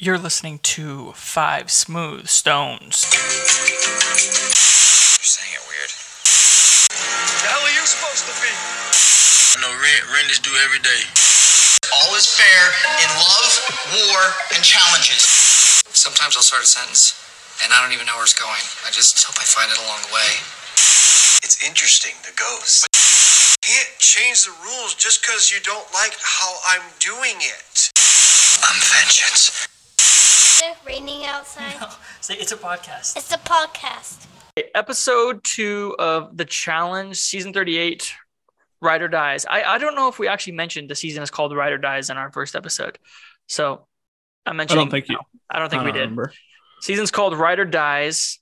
You're listening to Five Smooth Stones. You're saying it weird. The hell are you supposed to be? I know rent, rent is due every day. All is fair in love, war, and challenges. Sometimes I'll start a sentence and I don't even know where it's going. I just hope I find it along the way. It's interesting, the ghost. You Can't change the rules just because you don't like how I'm doing it. I'm vengeance. Is it raining outside? See, it's a podcast. It's a podcast. Episode two of the challenge, season 38, Ride or Dies. I, I don't know if we actually mentioned the season is called Ride or Dies in our first episode. So I mentioned. I mentioned. don't think you. I don't think I we don't did. remember. Season's called Ride or Dies.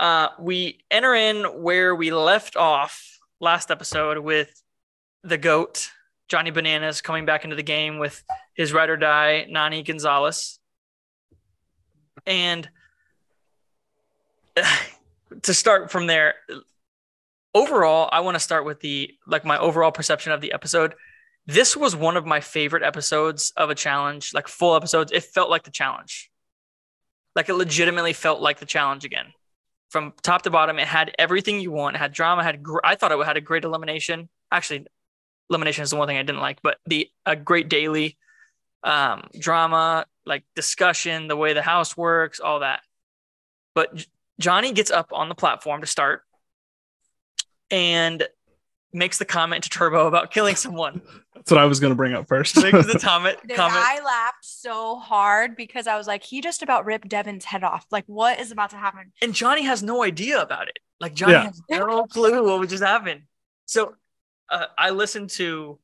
Uh, we enter in where we left off last episode with the GOAT, Johnny Bananas, coming back into the game with his Ride or Die, Nani Gonzalez. And to start from there, overall, I want to start with the like my overall perception of the episode. This was one of my favorite episodes of a challenge, like full episodes. It felt like the challenge. Like it legitimately felt like the challenge again. From top to bottom, it had everything you want. It had drama. Had gr- I thought it had a great elimination. Actually, elimination is the one thing I didn't like, but the a great daily um, drama, like discussion, the way the house works, all that. But Johnny gets up on the platform to start and makes the comment to Turbo about killing someone. That's what I was going to bring up first. Makes the comment. Dude, comment. I laughed so hard because I was like, he just about ripped Devin's head off. Like, what is about to happen? and Johnny has no idea about it. Like Johnny Yeah. has no clue what would just happen. So uh, I listened to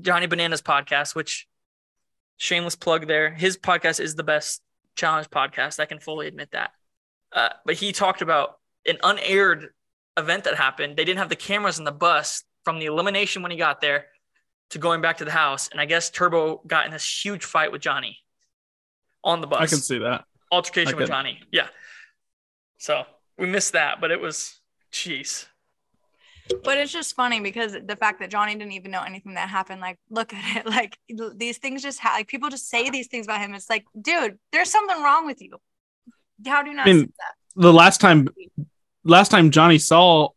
Johnny Bananas podcast, which shameless plug there. His podcast is the best challenge podcast. I can fully admit that. Uh, but he talked about an unaired event that happened. They didn't have the cameras in the bus from the elimination when he got there to going back to the house. And I guess Turbo got in this huge fight with Johnny on the bus I can see that. altercation with. Johnny. Yeah. So we missed that, but it was, jeez. But it's just funny because the fact that Johnny didn't even know anything that happened. Like, look at it. Like, these things just ha- like people just say these things about him. It's like, dude, there's something wrong with you. How do you not I mean, see that? The last time, last time Johnny saw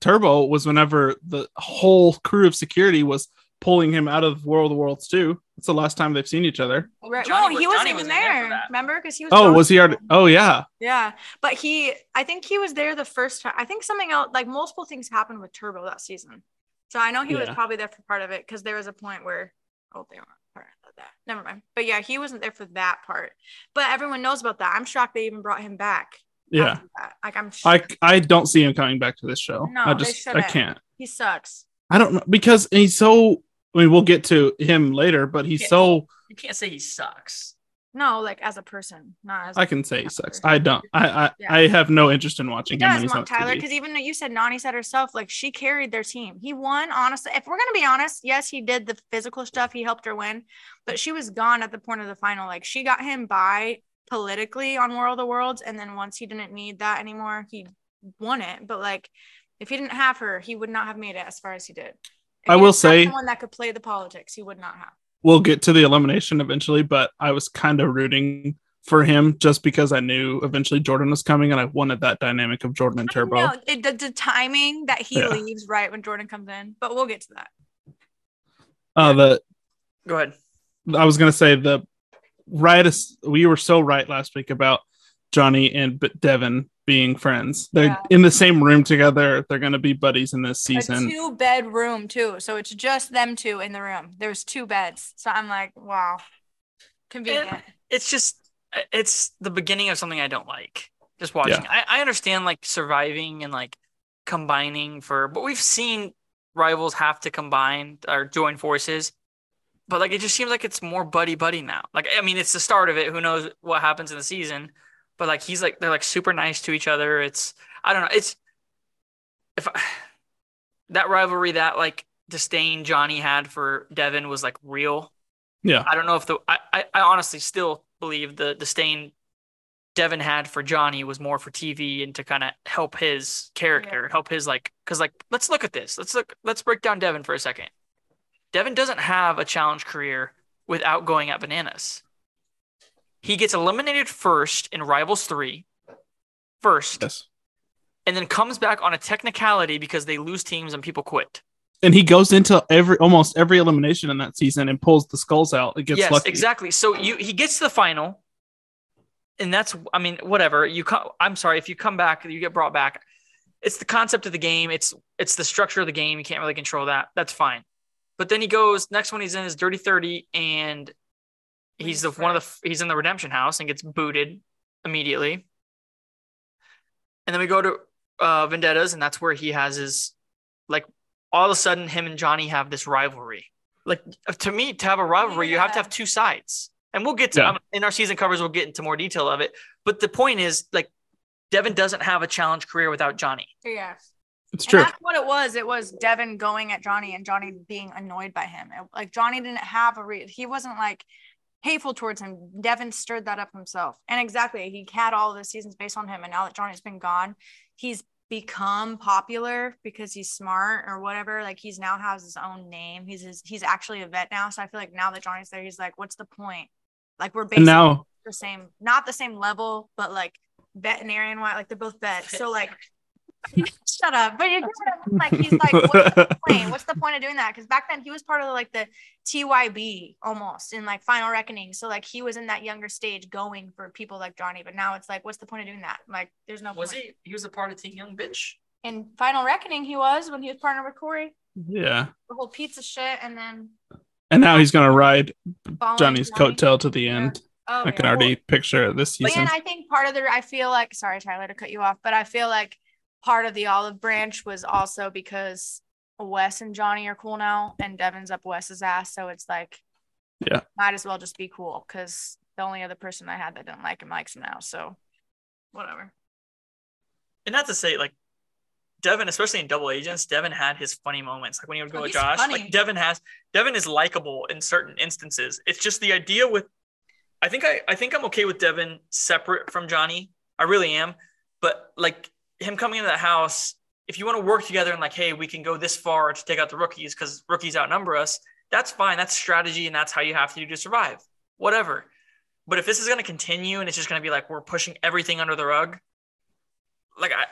Turbo was whenever the whole crew of security was pulling him out of War of the Worlds 2. That's the last time they've seen each other. Right. Johnny no, he was- wasn't even wasn't there there. Remember? Because he was. Oh, was he already? Oh, yeah. Yeah, but he, I think he was there the first time. I think something else, like multiple things happened with Turbo that season. So I know he was probably there for part of it because there was a point where, oh, they weren't part of that. Never mind. But yeah, he wasn't there for that part. But everyone knows about that. I'm shocked they even brought him back. Yeah. Like I'm. I. I don't see him coming back to this show. No, I they just, I shouldn't. can't. he sucks. I don't know because he's so. I mean, we'll get to him later, but he's Yeah. so. You can't say he sucks. No, like as a person, not as. I can say he sucks. I don't. I I, Yeah. I have no interest in watching He him. does, when he's Mom Tyler, because even though you said Nani said herself, like she carried their team. He won, honestly. If we're gonna be honest, yes, he did the physical stuff. He helped her win, but she was gone at the point of the final. Like she got him by politically on War of the Worlds, and then once he didn't need that anymore, he won it. But like, if he didn't have her, he would not have made it as far as he did. If I will say- someone that could play the politics, he would not have. we'll get to the elimination eventually, but I was kind of rooting for him just because I knew eventually Jordan was coming and I wanted that dynamic of Jordan and Turbo. No, it, the, the timing that he Yeah. leaves right when Jordan comes in, but we'll get to that. Uh, the Go ahead. I was gonna say the right. We were so right last week about Johnny and B- Devin being friends. They're Yeah. in the same room together. They're gonna be buddies in this a season. two bed room too. So it's just them two in the room. There's two beds. So I'm like, wow. Convenient. It's just, it's the beginning of something I don't like. Just watching. I, I understand like surviving and like combining for, but we've seen rivals have to combine or join forces. But like it just seems like it's more buddy buddy now. Like I mean, it's the start of it. Who knows what happens in the season? But like he's like they're like super nice to each other. It's I don't know. It's if I, that rivalry that like disdain Johnny had for Devin was like real. Yeah. I don't know if the I, I, I honestly still believe the disdain Devin had for Johnny was more for TV and to kind of help his character, help his like because like let's look at this. Let's look let's break down Devin for a second. Devin doesn't have a challenge career without going at bananas. He gets eliminated first in Rivals 3. First. Yes. And then comes back on a technicality because they lose teams and people quit. And he goes into every almost every elimination in that season and pulls the skulls out. It gets yes, lucky. exactly. So you he gets to the final, and that's I mean whatever you come. I'm sorry if you come back, you get brought back. It's the concept of the game. It's it's the structure of the game. You can't really control that. That's fine. But then he goes next one. He's in his dirty thirty, and he's the one of the he's in the redemption house and gets booted immediately. And then we go to uh, Vendettas, and that's where he has his like all of a sudden him and Johnny have this rivalry. Like to me, to have a rivalry, you have to have two sides. And we'll get to Yeah. um, in our season covers, we'll get into more detail of it. But the point is, like, Devin doesn't have a challenge career without Johnny. Yeah. It's And true. that's what it was. It was Devin going at Johnny and Johnny being annoyed by him. It- like Johnny didn't have a re- he wasn't like hateful towards him. Devin stirred that up himself. And exactly, he had all the seasons based on him. And now that Johnny's been gone, he's become popular because he's smart or whatever. Like he's now has his own name. He's his, he's actually a vet now. So I feel like now that Johnny's there, he's like, what's the point? Like we're basically now the same, not the same level, but like veterinarian wise, like they're both vets. So like, shut up. But you get what I mean? like he's like, what's the point? What's the point of doing that? Because back then he was part of like the TYB almost in like Final Reckoning. So like he was in that younger stage going for people like Johnny. But now it's like, what's the point of doing that? Like, there's no Was point. he? He was a part of Team Young Bitch. In Final Reckoning, he was when he was partnered with Corey. yeah. The whole pizza shit, and then And now he's gonna ride Johnny's Johnny. coattail to the Yeah. end. Oh, I can yeah. already picture it this But season. yeah, I think part of the I feel like sorry Tyler to cut you off, but I feel like part of the olive branch was also because Wes and Johnny are cool now, and Devin's up Wes's ass, so it's like, Yeah. might as well just be cool because the only other person I had that didn't like him likes him now, so whatever. And not to say like Devin, especially in Double Agents, Devin had his funny moments. Like when he would go Oh, with Josh, funny. like Devin has Devin is likable in certain instances. It's just the idea with I think I I think I'm okay with Devin separate from Johnny. I really am. But like him coming into the house, if you want to work together and like, hey, we can go this far to take out the rookies because rookies outnumber us, that's fine. That's strategy and that's how you have to do to survive. Whatever. But if this is going to continue and it's just going to be like we're pushing everything under the rug, like I,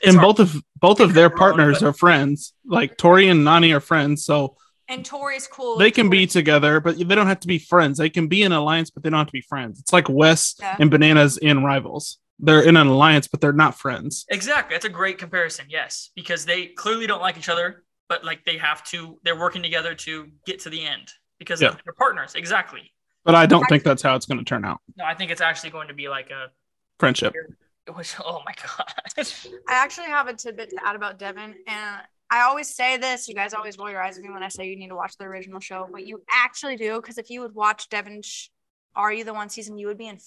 it's and hard. both of both of their partners are friends. Like Tori and Nani are friends, so And Tori's cool. they with can be together, but they don't have to be friends. They can be in an alliance, but they don't have to be friends. It's like Wes Yeah. and Bananas in Rivals. They're in an alliance, but they're not friends. Exactly. That's a great comparison. Yes, because they clearly don't like each other, but like they have to. They're working together to get to the end because Yeah. they're partners. Exactly. But I don't think that's how it's going to turn out. No, I think it's actually going to be like a. Friendship. Which, oh my god. I actually have a tidbit to add about Devin, and I always say this. You guys always roll your eyes at me when I say you need to watch the original show, but you actually do because if you would watch Devin, sh- Are You the One season, you would be in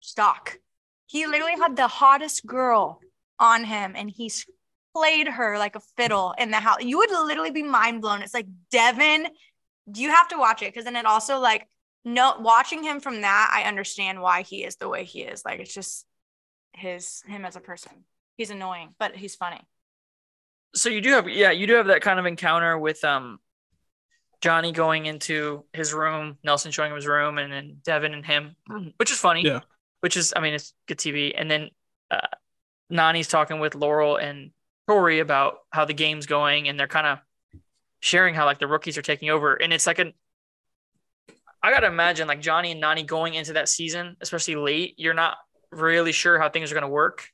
stock. He literally had the hottest girl on him, and he played her like a fiddle in the house. You would literally be mind blown. It's like Devin. You have to watch it because then it also like no watching him from that. I understand why he is the way he is. Like it's just his him as a person. He's annoying, but he's funny. so you do have yeah you do have that kind of encounter with um johnny going into his room nelson showing him his room and then devin and him which is funny Yeah. Which is i mean it's good tv and then uh nani's talking with laurel and tori about how the game's going and they're kind of sharing how like the rookies are taking over and it's like an i gotta imagine like johnny and nani going into that season especially late you're not really sure how things are going to work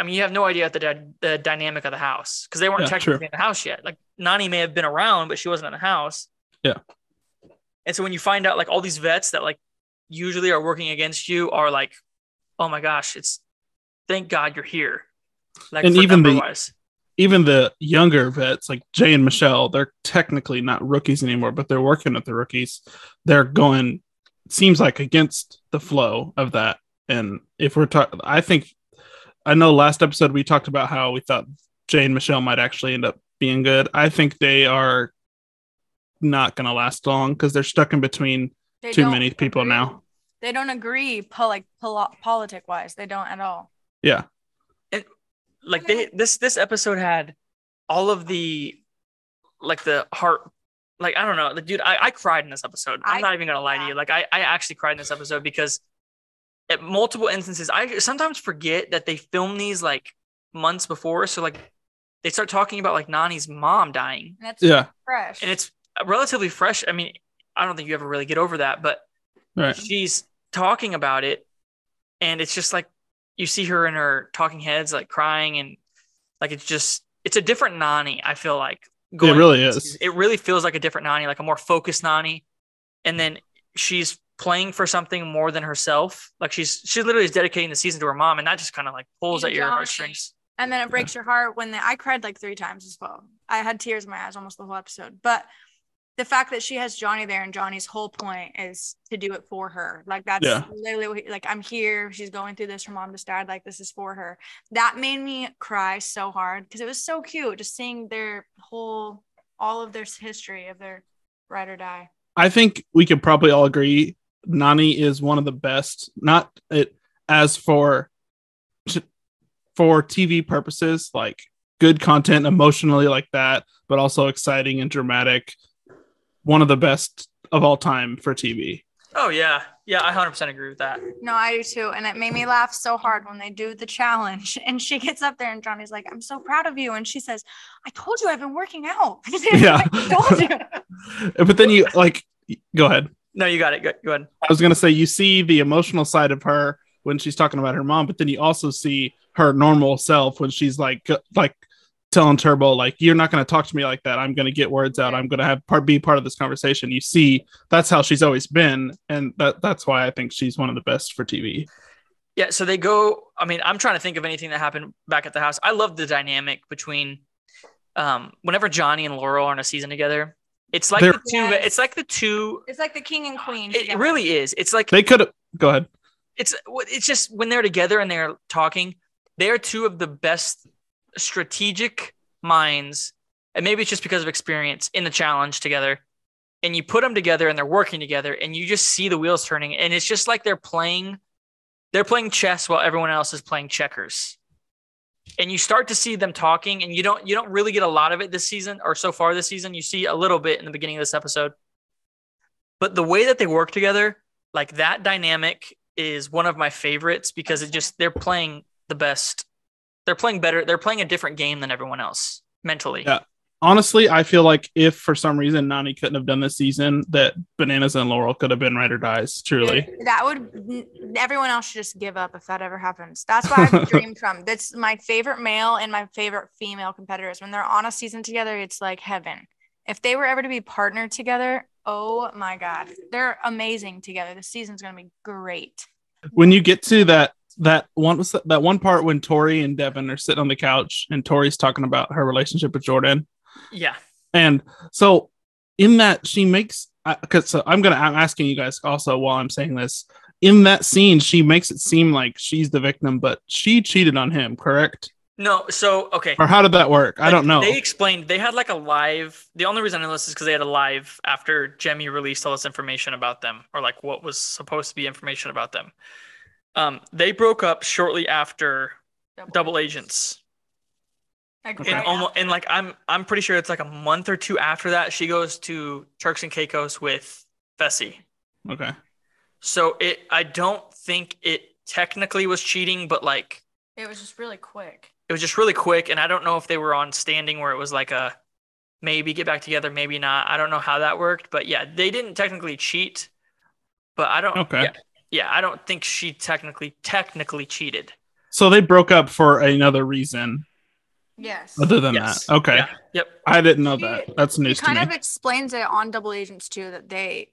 I mean, you have no idea the the dynamic of the house because they weren't Yeah, technically true. in the house yet. Like Nani may have been around, but she wasn't in the house. Yeah. And so when you find out like all these vets that like usually are working against you are like, oh my gosh, it's thank God you're here. Like And even the- number-wise. Even the younger vets, like Jay and Michelle, they're technically not rookies anymore, but they're working with the rookies. They're going, seems like against the flow of that. And if we're talking, I think, I know last episode we talked about how we thought Jay and Michelle might actually end up being good. I think they are not going to last long because they're stuck in between They too don't many people agree. now. They don't agree, po- like pol- politic wise. They don't at all. Yeah. like they this this episode had all of the like the heart like I don't know, the dude I, I cried in this episode. I'm I- not even gonna lie to you. Like I, I actually cried in this episode because at multiple instances. I sometimes forget that they film these like months before, so like they start talking about like Nani's mom dying, And that's Yeah. fresh. and it's relatively fresh. I mean, I don't think you ever really get over that, but Right. she's talking about it, and it's just like you see her in her talking heads, like crying, and like it's just it's a different Nani. I feel like going really is. It really feels like a different Nani, like a more focused Nani, and then she's playing for something more than herself. Like she's she literally is dedicating the season to her mom, and that just kind of like pulls And at your Johnny. heartstrings. And then it breaks your heart when they, I cried like three times as well. I had tears in my eyes almost the whole episode. But the fact that she has Johnny there and Johnny's whole point is to do it for her. Like that's Yeah. literally he- like I'm here. She's going through this. Her mom just died. Like this is for her. That made me cry so hard because it was so cute just seeing their whole all of their history of their ride or die. I think we could probably all agree Nani is one of the best. Not it as for for TV purposes, like good content emotionally like that, but also exciting and dramatic. One of the best of all time for TV. Oh yeah, yeah, I hundred percent agree with that. No, I do too. And it made me laugh so hard when they do the challenge. And she gets up there and Johnny's like, I'm so proud of you. And she says, I told you I've been working out. Yeah. Told you. But then you like go ahead. No, you got it. Go, go ahead. I was gonna say you see the emotional side of her when she's talking about her mom, but then you also see her normal self when she's like like telling Turbo like you're not gonna talk to me like that. I'm gonna get words out. I'm gonna have part be part of this conversation. You see that's how she's always been, and that that's why I think she's one of the best for TV. Yeah, so they go. I mean, I'm trying to think of anything that happened back at the house. I love the dynamic between, um, whenever Johnny and Laurel are in a season together. It's like They're- the two. Yes. It's like the two. It's like the king and queen. It, it really is. It's like They could go ahead. it's it's just when they're together and they're talking, they are two of the best strategic minds, and maybe it's just because of experience in the challenge together. And you put them together and they're working together, and you just see the wheels turning, and it's just like they're playing, they're playing chess while everyone else is playing checkers. And you start to see them talking, and you don't you don't really get a lot of it this season or so far this season. You see a little bit in the beginning of this episode, but the way that they work together, like that dynamic is one of my favorites because it just they're playing the best. They're playing better. They're playing a different game than everyone else mentally. Yeah. Honestly, I feel like if for some reason Nani couldn't have done this season, that Bananas and Laurel could have been right or dies. Truly. That would everyone else should just give up if that ever happens. That's what I've dreamed from. That's my favorite male and my favorite female competitors. When they're on a season together, it's like heaven. If they were ever to be partnered together, oh my god, they're amazing together. The season's gonna be great. when you get to that that one was that, one part when Tori and Devin are sitting on the couch and Tori's talking about her relationship with Jordan. Yeah. And so in that she makes because so I'm gonna I'm asking you guys also while I'm saying this. In that scene, she makes it seem like she's the victim, but she cheated on him, correct? No. So okay. Or how did that work? I don't know. They explained they had like a live. The only reason I know this is because they had a live after Jemmy released all this information about them, or like what was supposed to be information about them. Um, they broke up shortly after Double Agents, Like, and right almost and like I'm I'm pretty sure it's like a month or two after that she goes to Turks and Caicos with Fessy. Okay. So it I don't think it technically was cheating, but like it was just really quick. it was just really quick and i don't know if they were on standing where it was like a maybe get back together maybe not i don't know how that worked but yeah they didn't technically cheat but i don't Okay. yeah, yeah i don't think she technically technically cheated So they broke up for another reason Yes. other than Yes. that. Okay. Yeah. yep I didn't know She- that. That's news It to kind me. of explains it on Double Agents too that they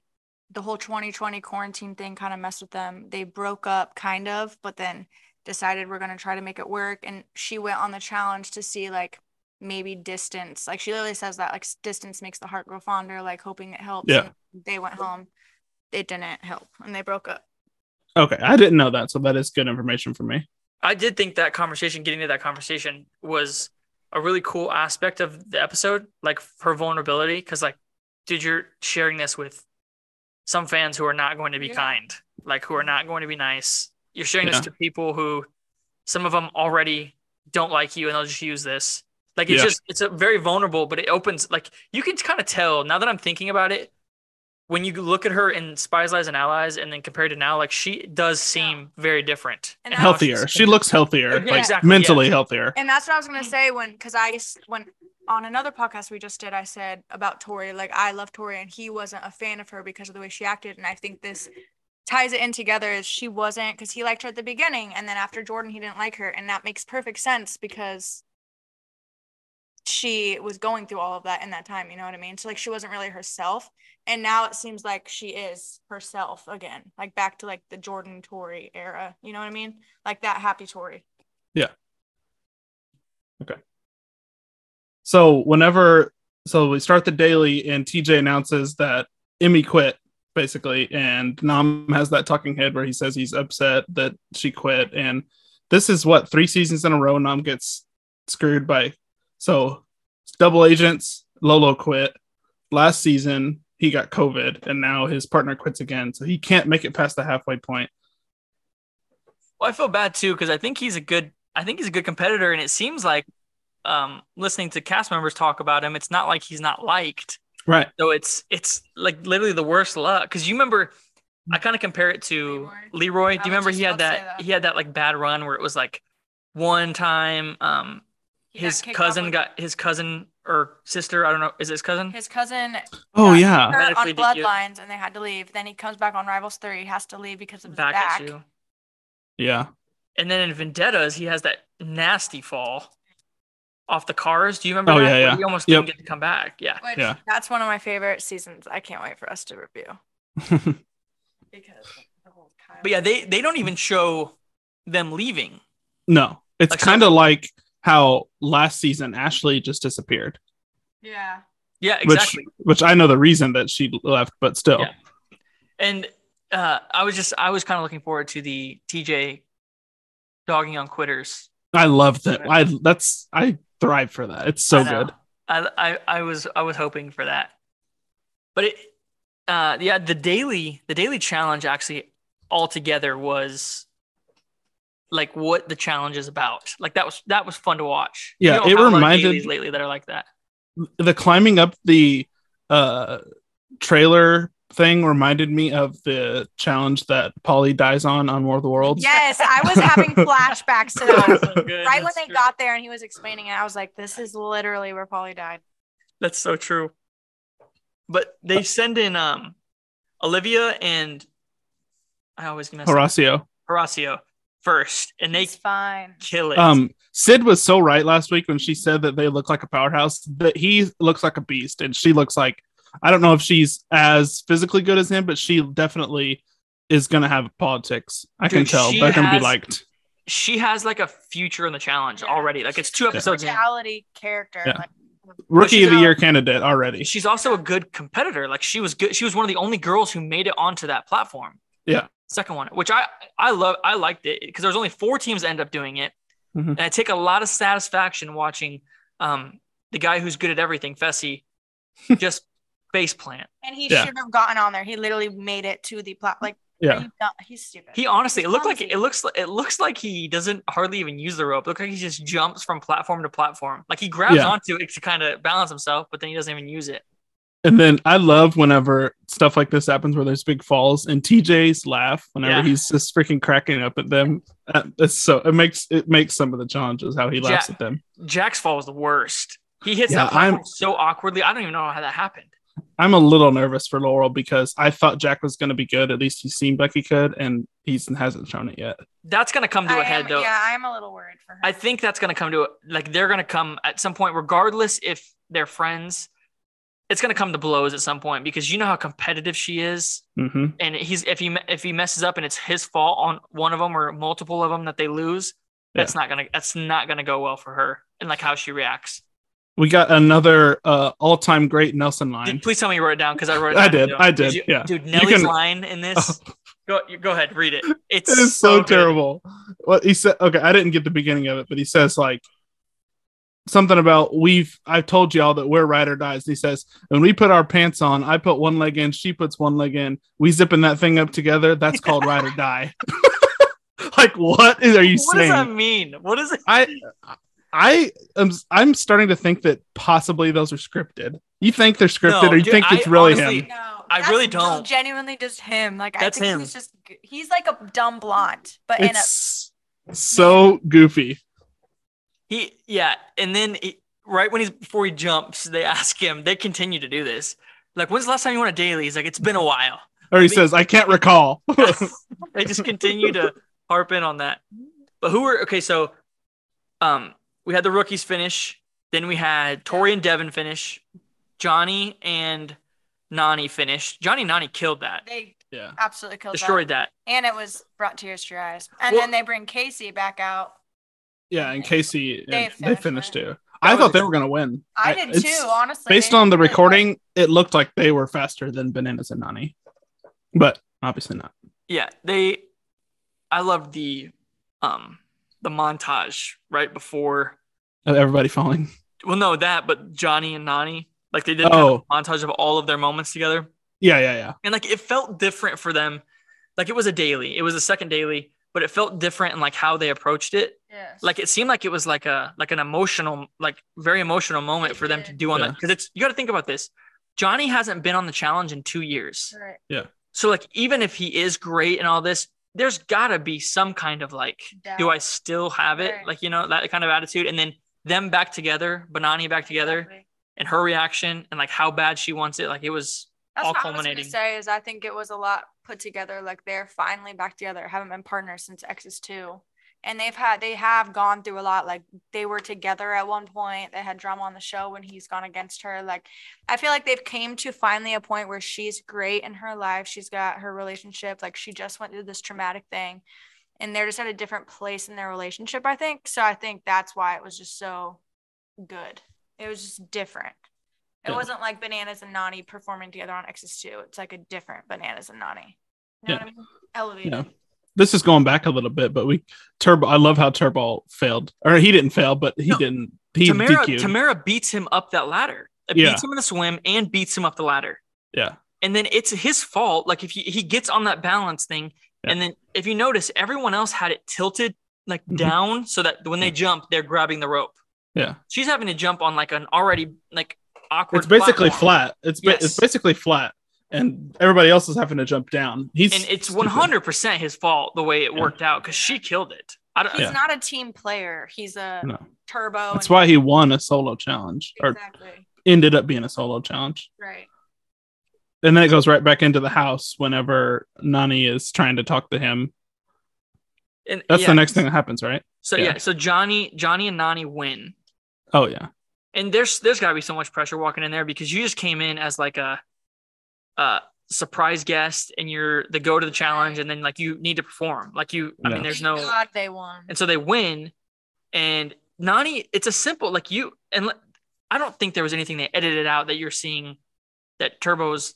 the whole 2020 quarantine thing kind of messed with them. They broke up kind of, but then decided we're going to try to make it work and she went on the challenge to see like maybe distance. Like she literally says that like distance makes the heart grow fonder, like hoping it helps. Yeah. And they went home. It didn't help and they broke up. Okay. I didn't know that. So that is good information for me. i did think that conversation getting to that conversation was a really cool aspect of the episode like her vulnerability because like dude you're sharing this with some fans who are not going to be Yeah. kind like who are not going to be nice you're sharing Yeah. this to people who some of them already don't like you and they'll just use this like it's Yeah. just it's a very vulnerable but it opens like you can kind of tell now that i'm thinking about it when you look at her in Spies, Lies, and Allies, and then compared to now, like she does seem very different. And in healthier. She looks healthier, Yeah, like exactly, mentally yeah. healthier. And that's what I was gonna say when, because I when on another podcast we just did, I said about Tori, like I love Tori, and he wasn't a fan of her because of the way she acted, and I think this ties it in together. Is she wasn't because he liked her at the beginning, and then after Jordan, he didn't like her, and that makes perfect sense because she was going through all of that in that time. You know what I mean? So like she wasn't really herself, and now it seems like she is herself again, like back to like the Jordan Tori era. You know what I mean? Like that happy Tory. Yeah. Okay. So whenever so we start the daily and TJ announces that Emmy quit basically and Nam has that talking head where he says he's upset that she quit and this is what three seasons in a row Nam gets screwed by so double agents Lolo quit last season he got covid and now his partner quits again so he can't make it past the halfway point Well, I feel bad too because I think he's a good. I think he's a good competitor, and it seems like, um, listening to cast members talk about him, it's not like he's not liked. right So it's it's like literally the worst luck. Because you remember, I kind of compare it to Leroy. I Do you remember he had about to say that, that. he had that like bad run where it was like one time, um, He got his kicked cousin got his cousin or sister. I don't know. Is it his cousin? His cousin oh yeah on Bloodlines, and they had to leave. Then he comes back on Rivals Three, He has to leave because of his back, back. at you. yeah And then in Vendettas, he has that nasty fall off the cars. Do you remember Oh, that? yeah, Where yeah. He almost Yep. didn't get to come back. Yeah. Which, Yeah. that's one of my favorite seasons. I can't wait for us to review because the whole Kyle. But yeah, they they don't even show them leaving. no it's Like, kind of like how last season Ashley just disappeared yeah, Yeah, exactly. which which I know the reason that she left, but still, Yeah. And uh, I was just I was kind of looking forward to the TJ dogging on quitters. I love that. I that's I thrive for that. It's so I good. I, I I was I was hoping for that, but it uh yeah the daily the daily challenge actually altogether was like what the challenge is about. Like that was that was fun to watch. Yeah, don't it have a reminded- dailies lately that are like that. The climbing up the uh trailer thing reminded me of the challenge that Polly dies on on War of the Worlds. yes, I was having flashbacks to that. So good. right when they true. got there and he was explaining it, I was like, "This is literally where Polly died." That's so true. But they send in um Olivia and I always mess up Horacio. Horacio first, and they It's fine. kill it. Um Sid was so right last week when she said that they look like a powerhouse, that he looks like a beast and she looks like I don't know if she's as physically good as him, but she definitely is gonna have politics. I can tell. she They're gonna be liked. she has like a future in the challenge Yeah. already. Like it's two episodes in. Reality character. Yeah. Like, Rookie of the a- year candidate already. She's also a good competitor. Like she was good. She was one of the only girls who made it onto that platform. Yeah. Second one, which I I love. I liked it because there was only four teams that end up doing it, Mhm. and I take a lot of satisfaction watching um the guy who's good at everything, Fessy, just face plant. and he Yeah. should have gotten on there. He literally made it to the plat. Like, Yeah. you dumb? he's stupid. He honestly, it He's looked like it looks like it looks like he doesn't hardly even use the rope. It looks like he just jumps from platform to platform. Like he grabs Yeah. onto it to kind of balance himself, but then he doesn't even use it. And then I love whenever stuff like this happens where there's big falls and TJ's laugh whenever Yeah. he's just freaking cracking up at them. Uh, It's so it makes it makes some of the challenges how he laughs Ja- at them. Jack's fall was the worst. He hits Yeah, that platform I'm- so awkwardly. I don't even know how that happened. I'm a little nervous for Laurel because I thought Jack was going to be good. At least he seemed like he could, and he hasn't shown it yet. That's gonna come to I a head though. Yeah, I'm a little worried for her. I think that's gonna come to a, like they're gonna come at some point, regardless if they're friends. It's gonna come to blows at some point because you know how competitive she is, hmm and he's if he if he messes up and it's his fault on one of them or multiple of them that they lose, that's not gonna that's not gonna go well for her and like how she reacts. We got another uh, all-time great Nelson line. Dude, please tell me you wrote it down because I wrote it I down. did, too. I did, you- yeah. Dude, Nelly's can- line in this. Go, go ahead, read it. It's, It is so, good. terrible. What he said, okay, I didn't get the beginning of it, but he says like something about we've I've told y'all that we're ride or dies. He says, when we put our pants on, I put one leg in, she puts one leg in, we zipping that thing up together. That's called ride or die. like, what is are you saying? What does that mean? What is it? I I am I'm starting to think that possibly those are scripted. You think they're scripted, No, or you dude, think I it's really honestly- him? no, I That's really don't. Genuinely, just him. Like That's I think him. he's just he's like a dumb blonde, but in a It's so goofy. He yeah, and then he, right when he's before he jumps, they ask him. They continue to do this. Like, when's the last time you won a daily? He's like, it's been a while. Or he says, I can't recall. they just continue to harp in on that. But who were okay? So, um, we had the rookies finish. Then we had Tori and Devin finish. Johnny and Nani finished. Johnny and Nani killed that, they yeah. absolutely killed destroyed that. that. and it was brought tears to your eyes. And Well- then they bring Kaycee back out. Yeah. And Kaycee, They and they finished, finished too. I thought they were going to win. I, did too, honestly. Based on the really recording, it looked like they were faster than Bananas and Nani, but obviously not. Yeah, they. I loved the, um, the montage right before. Of Everybody falling. Well, no, that, but Johnny and Nani, like they did Oh. a montage of all of their moments together. Yeah. Yeah. Yeah. and like it felt different for them like it was a daily it was a second daily but it felt different in like how they approached it Yes. like it seemed like it was like a like an emotional like very emotional moment It for them to do on Yeah. that because it's you got to think about this johnny hasn't been on the challenge in two years Right. Yeah. So like even if he is great and all this there's gotta be some kind of like do i still have it Right. like you know that kind of attitude and then them back together banani back together Exactly. and her reaction and like how bad she wants it like it was That's all what I was gonna say is I think it was a lot put together. Like they're finally back together. Haven't been partners since Exes two, and they've had they have gone through a lot. Like they were together at one point. They had drama on the show when he's gone against her. Like I feel like they've came to finally a point where she's great in her life. She's got her relationship. Like she just went through this traumatic thing, and they're just at a different place in their relationship. I think so. I think that's why it was just so good. It was just different. It Yeah. wasn't like Bananas and Nani performing together on Exes 2. It's like a different Bananas and Nani. You know Yeah. what I mean? Elevated. Yeah. This is going back a little bit, but we Turbo. I love how Turbo failed, or he didn't fail, but he No. didn't. He Tamara, DQ'd. Tamara beats him up that ladder. It Yeah. beats him in the swim and beats him up the ladder. yeah. And then it's his fault. Like if he, he gets on that balance thing, Yeah. and then if you notice, everyone else had it tilted like Mhm. down so that when they jump, they're grabbing the rope. Yeah. She's having to jump on like an already like awkward. It's basically platform. flat. It's ba- it's basically flat, and everybody else is having to jump down. He's And it's one hundred percent his fault the way it Yeah. worked out because she killed it. I don't. He's Yeah. not a team player. He's a No, turbo. that's and- why he won a solo challenge, or ended up being a solo challenge. Right. And then it goes right back into the house whenever Nani is trying to talk to him. And, That's yeah. the next thing that happens, right? So yeah. yeah. So Johnny, Johnny and Nani win. Oh yeah, and there's there's got to be so much pressure walking in there because you just came in as like a uh surprise guest and you're the go to the challenge and then like you need to perform like you i Yeah. mean there's no God they won. and so they win and nani it's a simple like you and i don't think there was anything they edited out that you're seeing that turbo's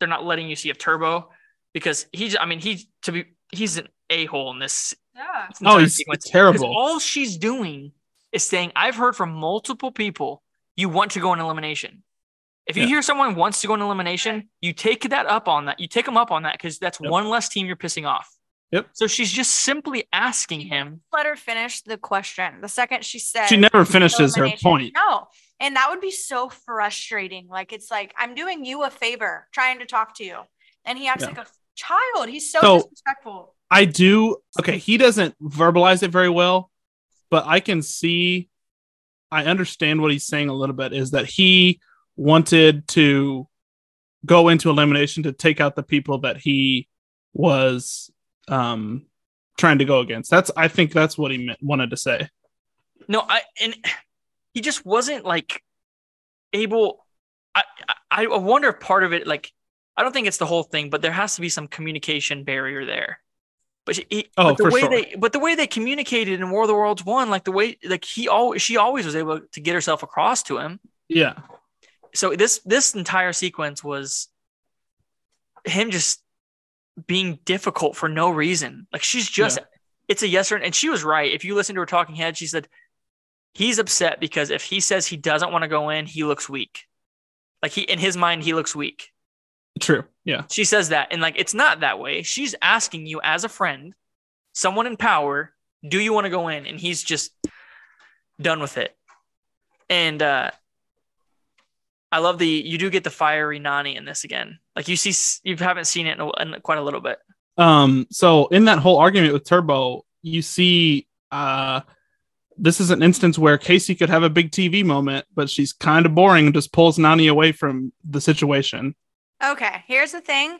they're not letting you see a turbo because he's i mean he to be he's an a-hole in this Yeah. Oh, he's sequence. 'Cause terrible. all she's doing is saying, I've heard from multiple people you want to go in elimination. If you Yeah. hear someone wants to go in elimination, you take that up on that. You take them up on that because that's Yep. one less team you're pissing off. Yep. So she's just simply asking him. Let her finish the question. The second she said she never finishes her elimination- point. No. And that would be so frustrating. Like it's like I'm doing you a favor trying to talk to you. And he acts Yeah. like a child. He's so, So- disrespectful. I do. Okay, he doesn't verbalize it very well, but I can see. I understand what he's saying a little bit. Is that he wanted to go into elimination to take out the people that he was um trying to go against. That's. I think that's what he meant, wanted to say. No, I and he just wasn't like able. I I, wonder if part of it, like, I don't think it's the whole thing, but there has to be some communication barrier there. But he, Oh, but the way sure. they, but the way they communicated in War of the Worlds one, like the way, like he always, she always was able to get herself across to him. Yeah. So this this entire sequence was him just being difficult for no reason. Like she's just, Yeah. it's a yes or no. and she was right. If you listen to her talking head, she said he's upset because if he says he doesn't want to go in, he looks weak. Like he in his mind, he looks weak. True. Yeah. She says that, and like it's not that way. She's asking you as a friend, someone in power, do you want to go in? And he's just done with it. And uh I love the you do get the fiery Nani in this again. Like you see, you haven't seen it in, a, in quite a little bit. Um, so in that whole argument with Turbo, you see, uh, this is an instance where Kaycee could have a big TV moment, but she's kind of boring and just pulls Nani away from the situation. Okay, here's the thing.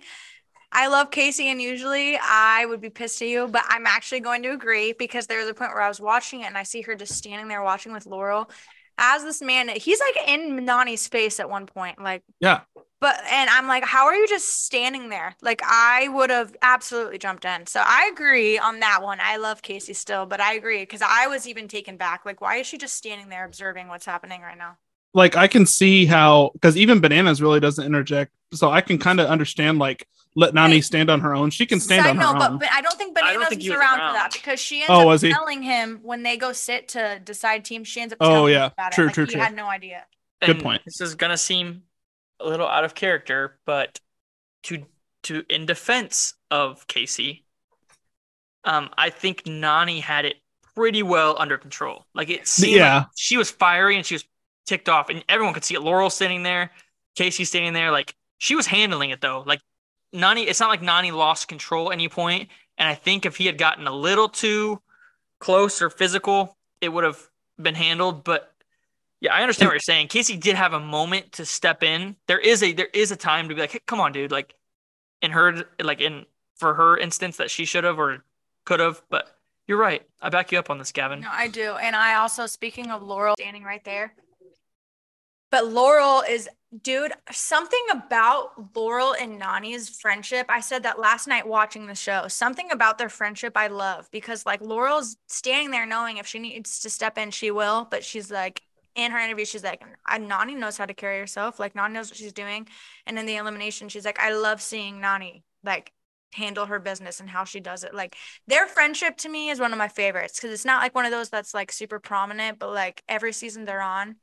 I love Kaycee, and usually I would be pissed at you, but I'm actually going to agree because there was a point where I was watching it and I see her just standing there watching with Laurel. As this man, he's like in Nani's face at one point, like, Yeah. but and I'm like, how are you just standing there? Like, I would have absolutely jumped in. So I agree on that one. I love Kaycee still, but I agree because I was even taken back. Like, why is she just standing there observing what's happening right now? Like I can see how because even Bananas really doesn't interject, so I can kind of understand like let Nani Wait. stand on her own. She can stand Side on her note, own. but, but I don't think I don't Bananas think was was around, around. for that because she ends Oh, up telling him when they go sit to decide teams. She ends up Oh, telling yeah. him about True, it. Like, true, he true. had no idea. Good And point. This is gonna seem a little out of character, but to to in defense of Kaycee, um, I think Nani had it pretty well under control. Like it seemed Yeah. like she was fiery and she was ticked off, and everyone could see it. Laurel sitting there, Kaycee standing there, like she was handling it though. Like Nani, it's not like Nani lost control at any point. And I think if he had gotten a little too close or physical, it would have been handled. But yeah, I understand what you're saying. Kaycee did have a moment to step in. There is a there is a time to be like, hey, come on, dude. Like in her like in for her instance that she should have or could have. But you're right. I back you up on this, Gavin. No, I do. And I also, speaking of Laurel standing right there, but Laurel is, dude, something about Laurel and Nani's friendship. I said that last night watching the show. Something about their friendship I love because, like, Laurel's standing there knowing if she needs to step in, she will. But she's like, in her interview, she's like, Nani knows how to carry herself. Like, Nani knows what she's doing. And in the elimination, she's like, I love seeing Nani, like, handle her business and how she does it. Like, their friendship to me is one of my favorites because it's not like one of those that's like super prominent, but like every season they're on,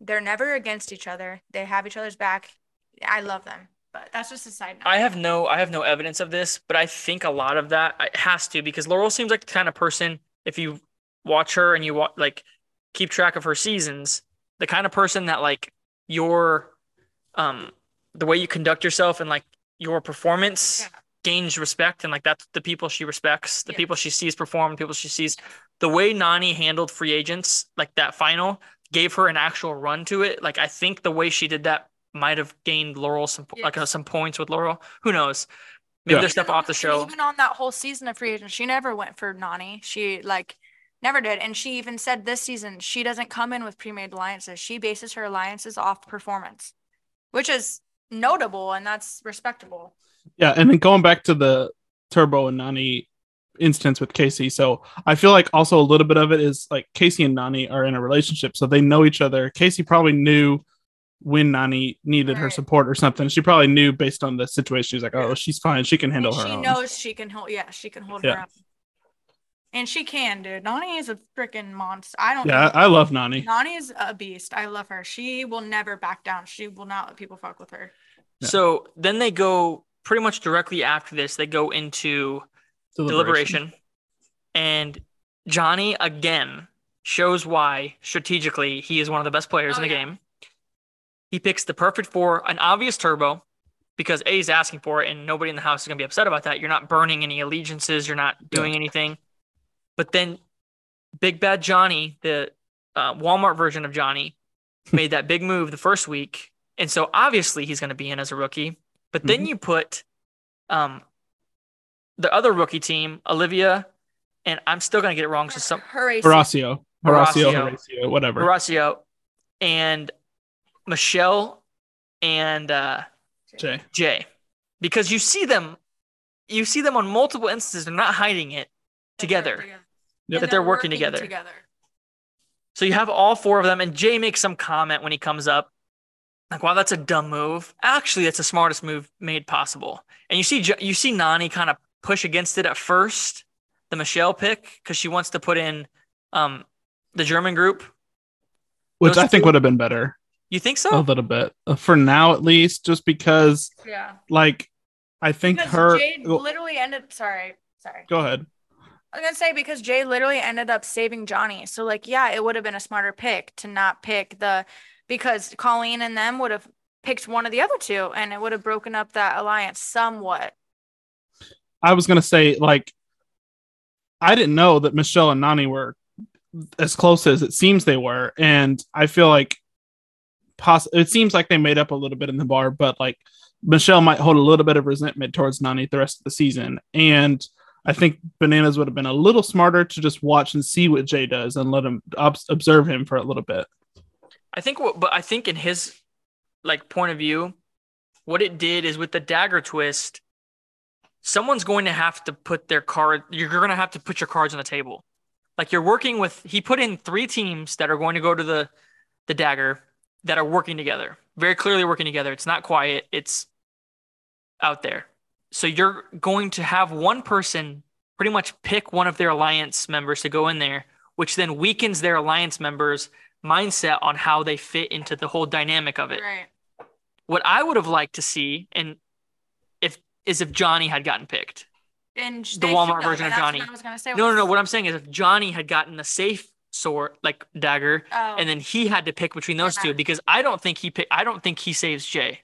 they're never against each other. They have each other's back. I love them. But that's just a side note. I have no I have no evidence of this, but I think a lot of that it has to because Laurel seems like the kind of person if you watch her and you wa- like keep track of her seasons, the kind of person that like your um the way you conduct yourself and like your performance Yeah. gains respect and like that's the people she respects, the Yes. people she sees perform, the people she sees. The way Nani handled free agents, like that final, gave her an actual run to it. Like I think the way she did that might have gained Laurel some like uh, some points with Laurel. Who knows? Maybe Yeah. there's stuff off the show. Even on that whole season of free agent, she never went for Nani. She like never did. And she even said this season she doesn't come in with pre-made alliances. She bases her alliances off performance, which is notable and that's respectable. Yeah, and then going back to the Turbo and Nani instance with Kaycee, so I feel like also a little bit of it is like Kaycee and Nani are in a relationship, so they know each other. Kaycee probably knew when Nani needed her support or something. She probably knew based on the situation. She's like, "Oh, she's fine. She can handle And her she own." knows she can hold. Yeah, she can hold Yeah. her own. And she can, dude. Nani is a freaking monster. I don't. yeah, I, I love Nani. Nani is a beast. I love her. She will never back down. She will not let people fuck with her. Yeah. So then they go pretty much directly after this, they go into deliberation. And Johnny again shows why strategically he is one of the best players Oh, in the yeah. game. He picks the perfect four, an obvious turbo, because A is asking for it, and nobody in the house is gonna be upset about that. You're not burning any allegiances, you're not doing anything. But then Big Bad Johnny, the uh, Walmart version of Johnny, made that big move the first week, and so obviously he's gonna be in as a rookie. But then Mhm. you put um the other rookie team, Olivia, and I'm still gonna get it wrong. So some Horatio. Horacio, Horacio, Horacio. Horacio, whatever. Horacio and Michelle and uh, Jay. Jay, because you see them, you see them on multiple instances. They're not hiding it together. Yep. That they're working together. Together. So you have all four of them, and Jay makes some comment when he comes up, like, "Wow, that's a dumb move." Actually, that's the smartest move made possible. And you see, you see Nani kind of push against it at first, the Michelle pick, because she wants to put in um, the German group. Which Those I think two- would have been better You think so? a little bit uh, for now, at least, just because, Yeah. like, I think Because her. Jade literally ended. Sorry. Sorry. go ahead. I was gonna say because Jay literally ended up saving Johnny. So like, yeah, it would have been a smarter pick to not pick the because Colleen and them would have picked one of the other two and it would have broken up that alliance somewhat. I was gonna say like I didn't know that Michelle and Nani were as close as it seems they were, and I feel like poss- it seems like they made up a little bit in the bar, but like Michelle might hold a little bit of resentment towards Nani the rest of the season, and I think Bananas would have been a little smarter to just watch and see what Jay does and let him ob- observe him for a little bit. I think what, but I think in his like point of view, what it did is with the dagger twist, someone's going to have to put their card. You're going to have to put your cards on the table. Like you're working with. He put in three teams that are going to go to the the dagger that are working together. Very clearly working together. It's not quiet. It's out there. So you're going to have one person pretty much pick one of their alliance members to go in there, which then weakens their alliance members' mindset on how they fit into the whole dynamic of it. Right. What I would have liked to see, and is if Johnny had gotten picked. And The Walmart version of Johnny. what I was gonna say No, no, no. What I'm saying is if Johnny had gotten the safe sword, like dagger, Oh. and then he had to pick between those Yeah. two, because I don't think he pick. I don't think he saves Jay.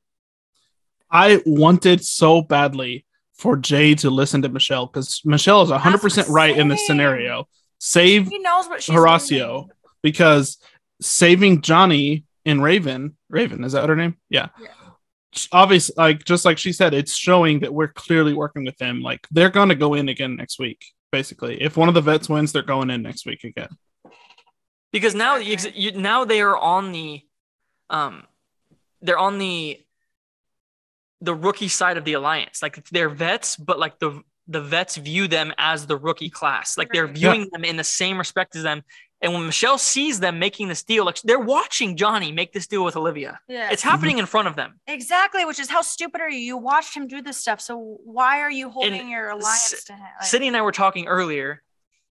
I wanted so badly for Jay to listen to Michele because Michele is 100% right in this scenario. Save He knows what she's Horacio doing. because saving Johnny and Raven, Raven, is that her name? Yeah. Yeah. Obviously, like just like she said, it's showing that we're clearly working with them. Like they're going to go in again next week. Basically, if one of the vets wins, they're going in next week again. because now Okay. you, you now they are on the um they're on the the rookie side of the alliance like they're vets but like the the vets view them as the rookie class like they're Right. viewing them in the same respect as them and when michele sees them making this deal like they're watching johnny make this deal with olivia Yeah. it's happening in front of them Exactly, which is how stupid are you? You watched him do this stuff, so why are you holding your alliance S- to him? Like, Sydney and I were talking earlier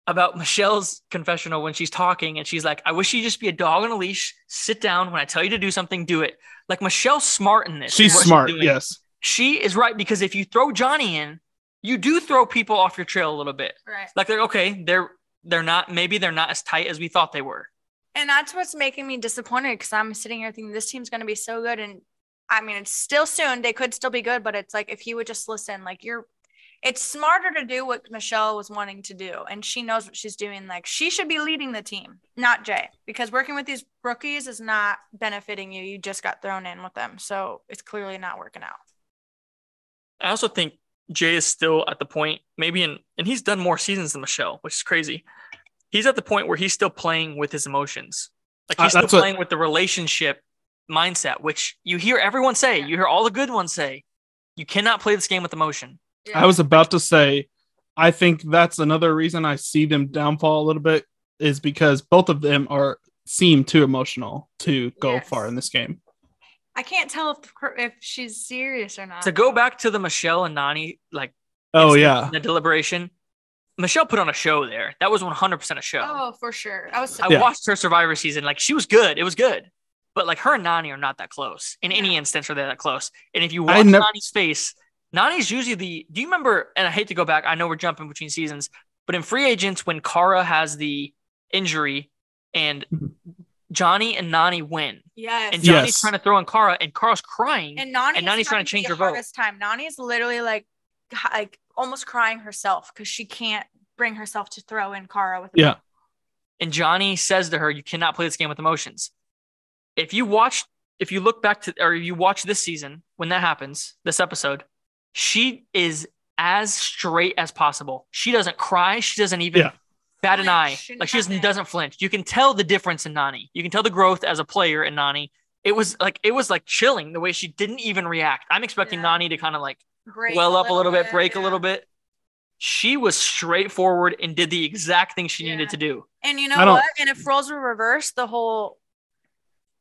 about Michele's confessional when she's talking and she's like, I wish you'd just be a dog on a leash, sit down. When I tell you to do something, do it. Like Michele's smart in this. She's smart. doing. yes. She is right because if you throw Johnny in, you do throw people off your trail a little bit. right. Like they're okay, they're they're not maybe they're not as tight as we thought they were. And that's what's making me disappointed because I'm sitting here thinking this team's going to be so good. And I mean, it's still soon. They could still be good, but it's like if he would just listen, like you're, it's smarter to do what Michele was wanting to do. And she knows what she's doing. Like she should be leading the team, not Jay, because working with these rookies is not benefiting you. You just got thrown in with them. So it's clearly not working out. I also think Jay is still at the point, maybe in, and he's done more seasons than Michele, which is crazy. He's at the point where he's still playing with his emotions. Like Uh, he's still that's what- playing with the relationship mindset, which you hear everyone say, you hear all the good ones say, you cannot play this game with emotion. I was about to say, I think that's another reason I see them downfall a little bit is because both of them are seem too emotional to go Yes. far in this game. I can't tell if if she's serious or not. To go back to the Michele and Nany, like Oh yeah, the deliberation, Michele put on a show there. That was 100% a show. Oh, for sure. I was. I Yeah. watched her Survivor season. Like she was good. It was good. But like her and Nany are not that close. In any instance, are they that close? And if you watch nev- Nany's face, Nany's usually the. Do you remember? And I hate to go back. I know we're jumping between seasons, but in free agents, when Kara has the injury and Mhm. Johnny and Nany win, Yes. and Johnny's Yes. trying to throw in Kara, and Kara's crying. And Nany And Nany's trying to change her vote. This time, Nany is literally like, like almost crying herself because she can't bring herself to throw in Kara with. Yeah. and Johnny says to her, "You cannot play this game with emotions." If you watch, if you look back to, or you watch this season when that happens, this episode, she is as straight as possible. She doesn't cry. She doesn't even Yeah. Bat an eye. Like she doesn't, doesn't flinch. You can tell the difference in Nany. You can tell the growth as a player in Nany. It was like it was like chilling the way she didn't even react. I'm expecting Yeah. Nany to kind of like Break well up a little bit, break a little bit. She was straightforward and did the exact thing she Yeah. needed to do. And you know I don't- what? And if roles were reversed, the whole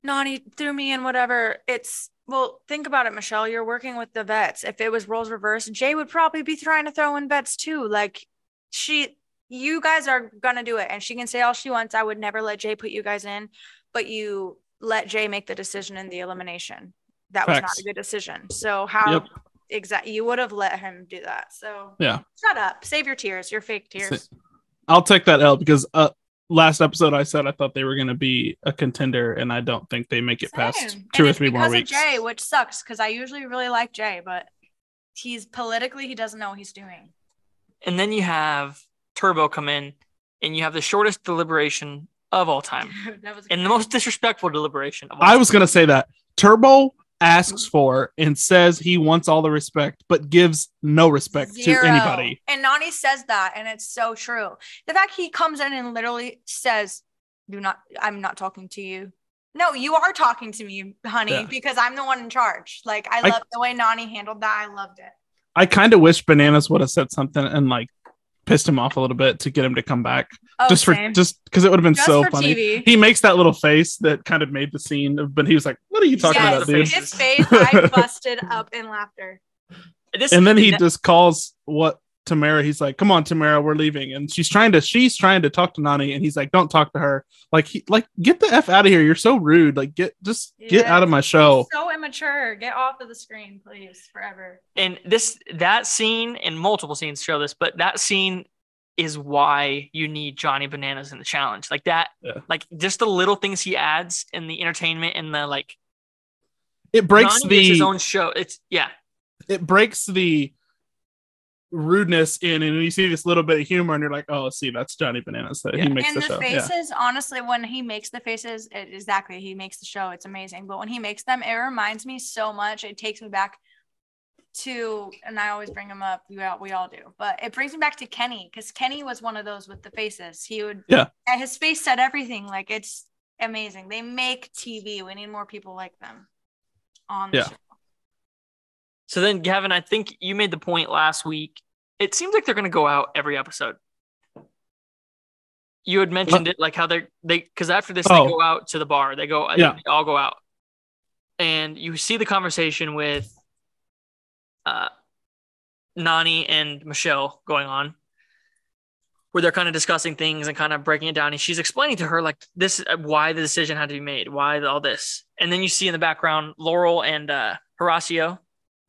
Nany threw me in, whatever. It's well, think about it, Michele. You're working with the vets. If it was roles reversed, Jay would probably be trying to throw in vets too. Like she, you guys are gonna do it, and she can say all she wants. I would never let Jay put you guys in, but you let Jay make the decision in the elimination. That was not a good decision. So how Yep. exactly you would have let him do that? So Yeah. shut up, save your tears, your fake tears. I'll take that L because uh, last episode I said I thought they were going to be a contender, and I don't think they make it past two And or three more because of weeks. Jay, which sucks because I usually really like Jay, but he's politically he doesn't know what he's doing. And then you have Turbo come in, and you have the shortest deliberation of all time, that was and the most disrespectful deliberation of all I time. was going to say that Turbo asks for and says he wants all the respect, but gives no respect Zero. to anybody. And Nany says that, and it's so true. The fact he comes in and literally says, "Do not, I'm not talking to you." No, you are talking to me, honey, Yeah. because I'm the one in charge. Like I I- love the way Nany handled that. I loved it. I kind of wish Bananas would have said something and like pissed him off a little bit to get him to come back, Oh, just for same. just because it would have been Just so funny. TV. He makes that little face that kind of made the scene, but he was like, "What are you talking Yes, about, dude?" His face, I busted up in laughter. This and then he ne- just calls what Tamara. He's like, "Come on, Tamara, we're leaving." And she's trying to she's trying to talk to Nany, and he's like, "Don't talk to her. Like, he like get the f out of here. You're so rude. Like, get just get out of my show." So immature. Get off of the screen, please, forever. and this that scene and multiple scenes show this, but that scene is why you need Johnny Bananas in the challenge. Like that, Yeah. like just the little things he adds in the entertainment and the like. It breaks Johnny gets his own show. It's yeah, it breaks the rudeness in, and you see this little bit of humor, and you're like, "Oh, see, that's Johnny Bananas. That Yeah. he makes and the, the, show." Yeah. faces, honestly, when he makes the faces, it, exactly, he makes the show. It's amazing. But when he makes them, it reminds me so much. It takes me back to, and I always bring him up. We all, we all do, but it brings me back to Kenny because Kenny was one of those with the faces. He would, Yeah. his face said everything. Like it's amazing. They make TV. We need more people like them on the Yeah. show. So then, Gavin, I think you made the point last week. It seems like they're going to go out every episode. You had mentioned it, like how they're they because after this Oh. they go out to the bar. They go, Yeah. they all go out, and you see the conversation with uh, Nany and Michele going on, where they're kind of discussing things and kind of breaking it down. And she's explaining to her like this why the decision had to be made, why all this, and then you see in the background Laurel and uh, Horacio.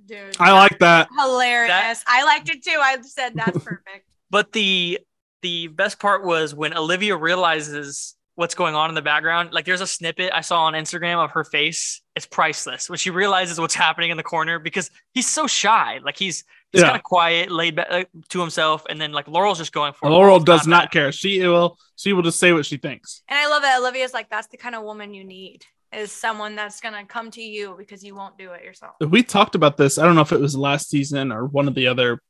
Dude, I like that. hilarious. I liked it too. I said that's perfect. But the the best part was when Olivia realizes what's going on in the background. Like there's a snippet I saw on Instagram of her face. It's priceless when she realizes what's happening in the corner because he's so shy. Like he's he's Yeah. kind of quiet, laid back uh, to himself, and then like Laurel's just going for it. Laurel Laurel's does got not that. care. She will. She will just say what she thinks. And I love that Olivia's like, that's the kind of woman you need is someone that's gonna come to you because you won't do it yourself. We talked about this. I don't know if it was last season or one of the other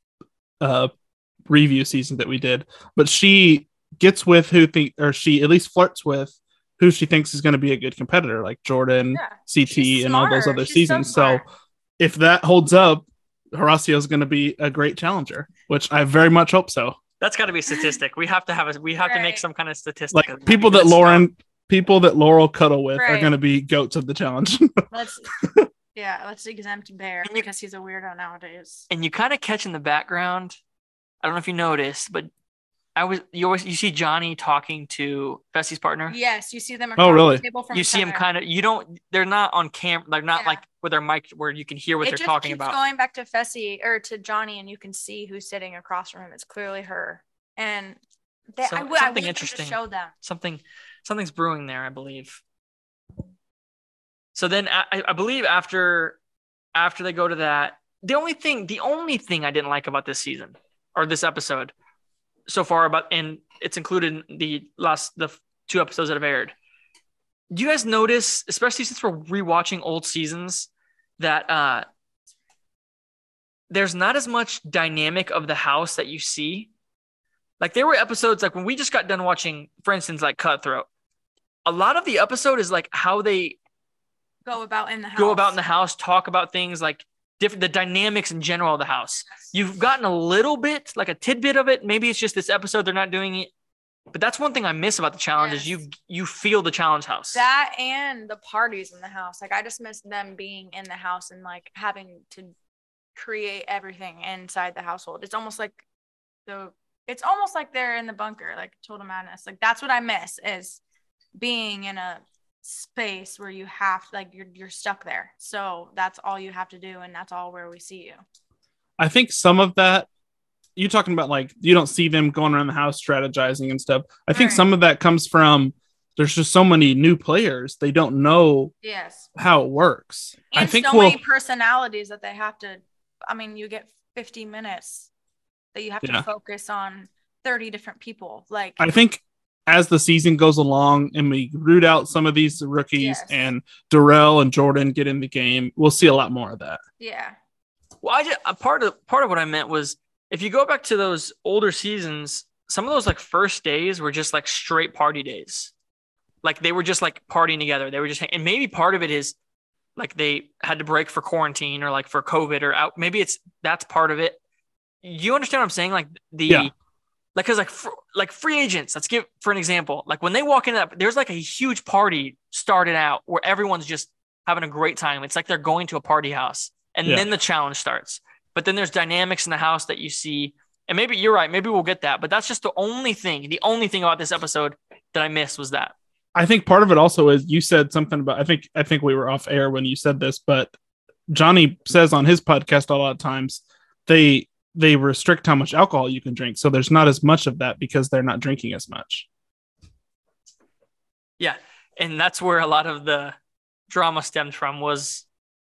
uh review seasons that we did, but she gets with who think or she at least flirts with who she thinks is going to be a good competitor, like Jordan, Yeah. CT, and all those other She's seasons. So, smart. if that holds up, Horacio is going to be a great challenger, which I very much hope so. That's got to be a statistic. We have to have a we have to make some kind of statistic. Like of that people that Lauren, people that Laurel cuddle with are going to be goats of the challenge. Let's yeah, let's exempt Bear you- because he's a weirdo nowadays. and you kind of catch in the background. I don't know if you noticed, but I was you always you see Johnny talking to Fessy's partner. Yes, you see them Oh, really? the table from you see him other. kind of you don't they're not on camera they're not Yeah. like with their mic where you can hear what it they're just talking keeps about going back to Fessy or to Johnny, and you can see who's sitting across from him. It's clearly her. And they, So- I, w- I something wish them interesting. to show them. something something's brewing there i believe. So then I, I believe after after they go to that the only thing the only thing i didn't like about this season or this episode so far about and it's included in the last the two episodes that have aired. Do you guys notice especially since we're rewatching old seasons that uh there's not as much dynamic of the house that you see? Like there were episodes like when we just got done watching, for instance, like Cutthroat. A lot of the episode is like how they Go about in the house. go about in the house, talk about things like different the dynamics in general of the house. You've gotten a little bit, like a tidbit of it. Maybe it's just this episode they're not doing it. But that's one thing I miss about the challenge is you you feel the challenge house. that and the parties in the house. Like I just miss them being in the house and like having to create everything inside the household. It's almost like the it's almost like they're in the bunker, like total madness. Like that's what I miss is being in a space where you have like you're you're stuck there. So that's all you have to do and that's all where we see you. I think some of that you talking about like you don't see them going around the house strategizing and stuff. I think Right. some of that comes from there's just so many new players they don't know Yes. how it works. And I think so we'll many personalities that they have to. I mean, you get 50 minutes that you have Yeah. to focus on 30 different people. Like, I think as the season goes along and we root out some of these rookies Yes. and Darrell and Jordan get in the game, we'll see a lot more of that. yeah, Well, I just, a part of part of what I meant was if you go back to those older seasons, some of those like first days were just like straight party days. Like they were just like partying together. They were just, and maybe part of it is like they had to break for quarantine or like for COVID or out. Maybe it's that's part of it. You understand what I'm saying? Like the, Yeah. Like, cause like, like free agents, let's give for an example, like when they walk in that, there's like a huge party started out where everyone's just having a great time. It's like they're going to a party house and Yeah. then the challenge starts. But then there's dynamics in the house that you see. And maybe you're right. Maybe we'll get that. But that's just the only thing. The only thing about this episode that I missed was that. I think part of it also is you said something about I think I think we were off air when you said this, but Johnny says on his podcast a lot of times they they restrict how much alcohol you can drink. So there's not as much of that because they're not drinking as much. Yeah. And that's where a lot of the drama stemmed from was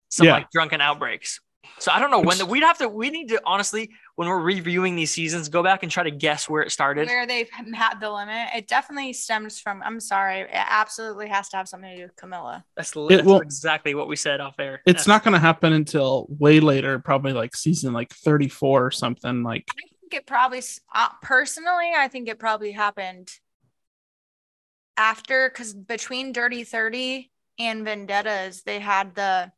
some Yeah. like drunken outbreaks. So I don't know when the, we'd have to, we need to honestly, when we're reviewing these seasons, go back and try to guess where it started. where they've had the limit, it definitely stems from. I'm sorry, it absolutely has to have something to do with Camila. That's, that's will- exactly what we said off air. It's not going to happen until way later, probably like season like 34 or something like I think it probably, uh, personally, I think it probably happened after, because between Dirty 30 and Vendettas, they had the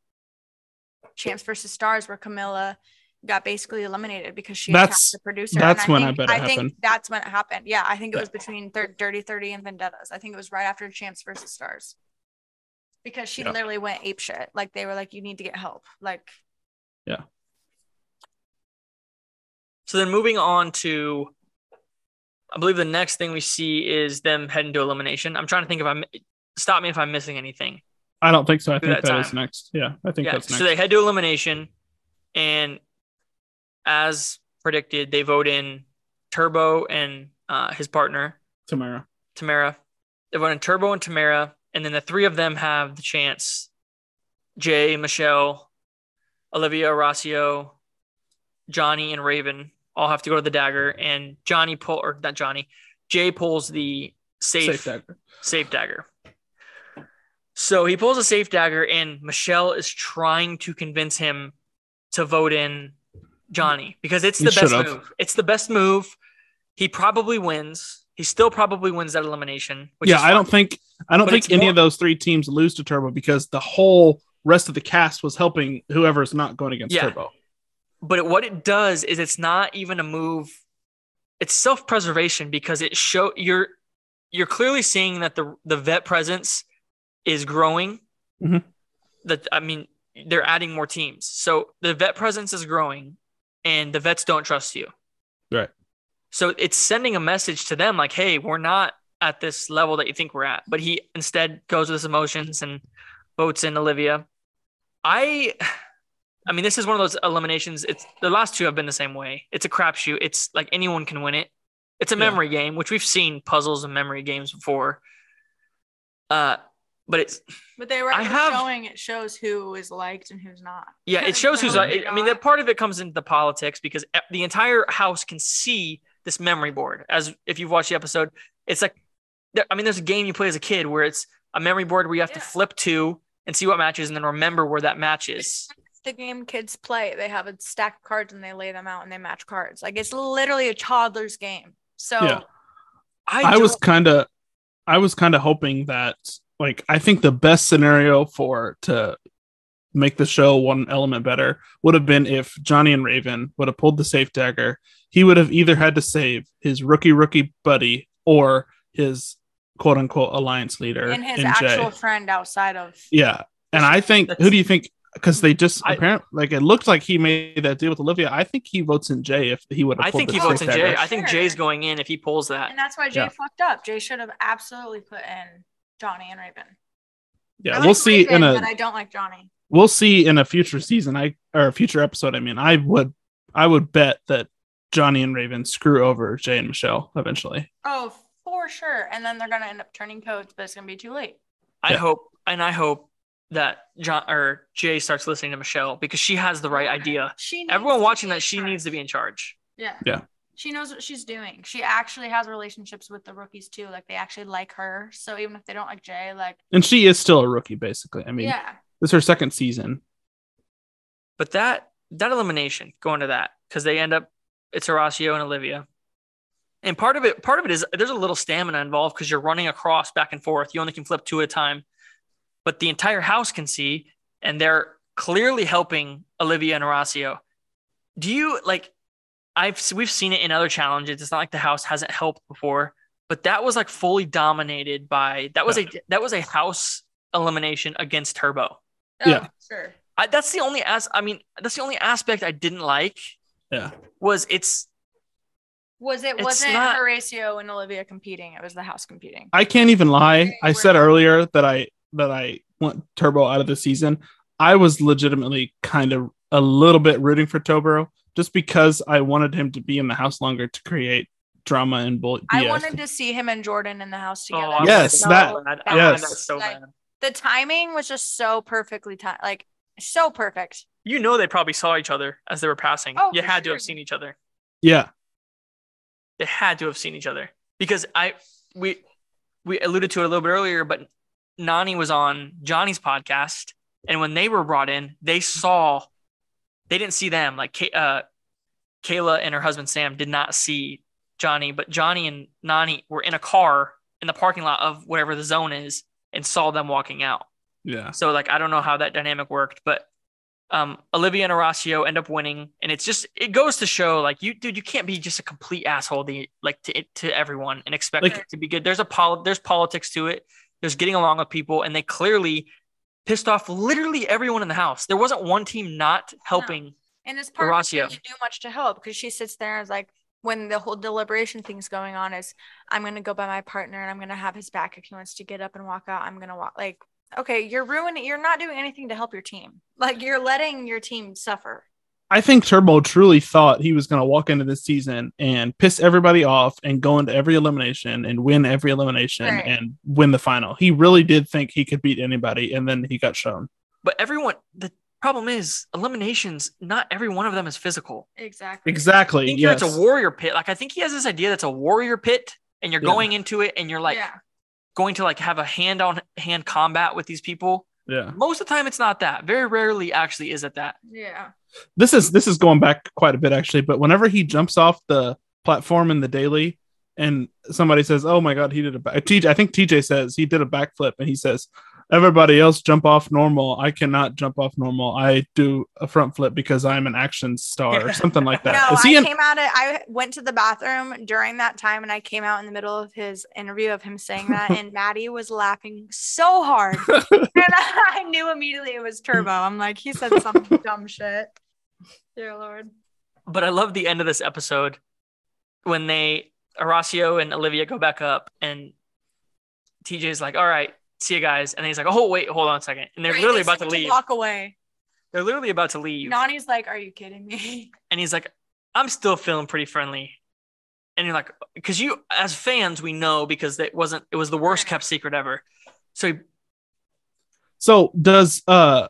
Champs versus Stars where Camila got basically eliminated because she That's- attacked the producer. that's And when I think, bet it I think that's when it happened. Yeah, I think it was between thir- Dirty 30 and Vendettas. I think it was right after Champs versus Stars. Because she Yeah. literally went ape shit. Like they were like, you need to get help. Like, Yeah. So then moving on to, I believe the next thing we see is them heading to elimination. I'm trying to think if I'm, stop me if I'm missing anything. I don't think so. I think that that is next. Yeah, I think yeah. that's next. So they head to elimination, and as predicted, they vote in Turbo and uh, his partner Tamara. Tamara. They vote in Turbo and Tamara, and then the three of them have the chance. Jay, Michele, Olivia, Horacio, Johnny, and Raven all have to go to the dagger, and Johnny pull or not Johnny, Jay pulls the safe Safe dagger. safe dagger. So he pulls a safe dagger, and Michele is trying to convince him to vote in Johnny because it's He the best move. It's the best move. He probably wins. He still probably wins that elimination. Which yeah, I don't think I don't But think any more- of those three teams lose to Turbo because the whole rest of the cast was helping whoever's not going against Yeah. Turbo. But what it does is it's not even a move. It's self-preservation because it show you're you're clearly seeing that the the vet presence is growing. Mhm. That I mean, they're adding more teams, so the vet presence is growing, and the vets don't trust you. Right. So it's sending a message to them like, "Hey, we're not at this level that you think we're at." But he instead goes with his emotions and votes in Olivia. I I mean, this is one of those eliminations. It's the last two have been the same way. It's a crapshoot. It's like anyone can win it. It's a Yeah. memory game, which we've seen puzzles and memory games before. Uh, but it's but they were I have- showing it shows who is liked and who's not. yeah, it shows who's. Oh I mean, that part of it comes into the politics because the entire house can see this memory board. As if you've watched the episode, it's like, I mean, there's a game you play as a kid where it's a memory board where you have to flip to and see what matches and then remember where that matches. the game kids play. They have a stack of cards and they lay them out and they match cards. Like it's literally a toddler's game. So Yeah. I, I was kind of I was kind of hoping that like I think the best scenario for to make the show one element better would have been if Johnny and Raven would have pulled the safe dagger. He would have either had to save his rookie rookie buddy or his quote unquote alliance leader and his in actual friend outside of Yeah. And I think who do you think because they just I- apparently like it looked like he made that deal with Olivia. I think he votes in Jay if he would I think he votes in Jay. I think Sure. Jay's going in if he pulls that. and that's why Jay Yeah. fucked up. Jay should have absolutely put in Johnny and Raven. Yeah, I we'll like see Raven, in a but I don't like Johnny. we'll see in a future season i or a future episode i mean i would i would bet that Johnny and Raven screw over Jay and Michele eventually. Oh, for sure. And then they're gonna end up turning coats, but it's gonna be too late. I Yeah. hope, and I hope that John or Jay starts listening to Michele because she has the right idea. She Everyone watching that, she needs to be in charge. Yeah. Yeah. She knows what she's doing. She actually has relationships with the rookies too. Like they actually like her. So even if they don't like Jay, like And she is still a rookie, basically. I mean, yeah. this is her second season. But that that elimination, going to that, because they end up it's Horacio and Olivia. And part of it, part of it is there's a little stamina involved because you're running across back and forth. You only can flip two at a time, but the entire house can see, and they're clearly helping Olivia and Horacio. Do you like? I've we've seen it in other challenges. It's not like the house hasn't helped before, but that was like fully dominated by that was a that was a house elimination against Turbo. Oh, yeah. Oh, sure. I, that's the only as I mean that's the only aspect I didn't like Yeah. was it's Was it It's wasn't not- Horacio and Olivia competing? It was the house competing. I can't even lie. Okay, I said earlier that I that I want Turbo out of the season. I was legitimately kind of a little bit rooting for Turbo just because I wanted him to be in the house longer to create drama and bull. I BS. wanted to see him and Jordan in the house oh, together. I Yes, wanted that- bad. I oh, yes. wanted that so Like- bad. the timing was just so perfectly timed, like so perfect. You know they probably saw each other as they were passing. Oh, you for had to have seen each other. Yeah. They had to have seen each other because I we we alluded to it a little bit earlier, but Nany was on Johnny's podcast, and when they were brought in, they saw they didn't see them. Like Kay- uh, Kayla and her husband Sam did not see Johnny, but Johnny and Nany were in a car in the parking lot of whatever the zone is and saw them walking out. Yeah. So like I don't know how that dynamic worked, but um Olivia and Horacio end up winning, and it's just it goes to show like you dude, you can't be just a complete asshole the like to to everyone and expect Like- it to be good. There's a pol there's politics to it. There's getting along with people, and they clearly pissed off literally everyone in the house. There wasn't one team not helping. And this part Horacio. didn't do much to help because she sits there and is like, when the whole deliberation thing's going on, is I'm gonna go by my partner and I'm gonna have his back if he wants to get up and walk out. I'm gonna walk. Like, okay, you're ruining. You're not doing anything to help your team. Like, you're letting your team suffer. I think Turbo truly thought he was going to walk into this season and piss everybody off and go into every elimination and win every elimination Right. and win the final. He really did think he could beat anybody, and then he got shown. But everyone, the problem is eliminations. Not every one of them is physical. Exactly. I Exactly. think Yes. it's a warrior pit. Like I think he has this idea that's a warrior pit, and you're Yeah. going into it, and you're like yeah. going to like have a hand on hand combat with these people. yeah. Most of the time, it's not that. Very rarely, actually, is it that. Yeah. This is this is going back quite a bit actually, but whenever he jumps off the platform in the daily and somebody says, "Oh my god, he did a back." I think TJ says he did a backflip, and he says, "Everybody else jump off normal. I cannot jump off normal. I do a front flip because I'm an action star or something like that." No, Is he I in- came out. Of, I went to the bathroom during that time, and I came out in the middle of his interview of him saying that, and Maddie was laughing so hard, and I knew immediately it was Turbo. I'm like, he said some dumb shit. Dear Lord. But I love the end of this episode when they Horacio and Olivia go back up, and TJ's like, "All right, see you guys," and then he's like, "Oh wait, hold on a second. and they're Right, literally they about to seem leave. Walk away. They're literally about to leave, Nany's like, "Are you kidding me?" and he's like, "I'm still feeling pretty friendly." And you're like, because you, as fans, we know because it wasn't, it was the worst kept secret ever. So he So does uh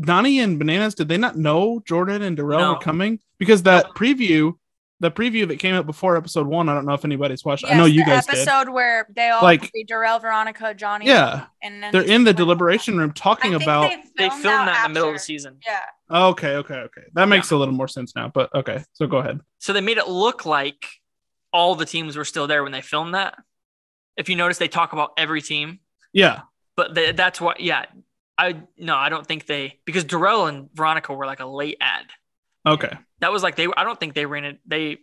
Donnie and Bananas did they not know Jordan and Darrell No. were coming? Because that Nope. preview, the preview that came out before episode one, I don't know if anybody's watched. I know you the guys did. episode where they all Like- like Darrell, Veronica, Johnny. Yeah, and then they're in the deliberation room I talking think about. they filmed filmed out that in the middle of the season. Yeah. Okay, okay, okay. That makes a little more sense now. But okay, so go ahead. So they made it look like all the teams were still there when they filmed that. If you notice, they talk about every team, Yeah, but they, that's what, yeah. I no, I don't think they because Darrell and Veronica were like a late ad. Okay, That was like they. I don't think they ran it. They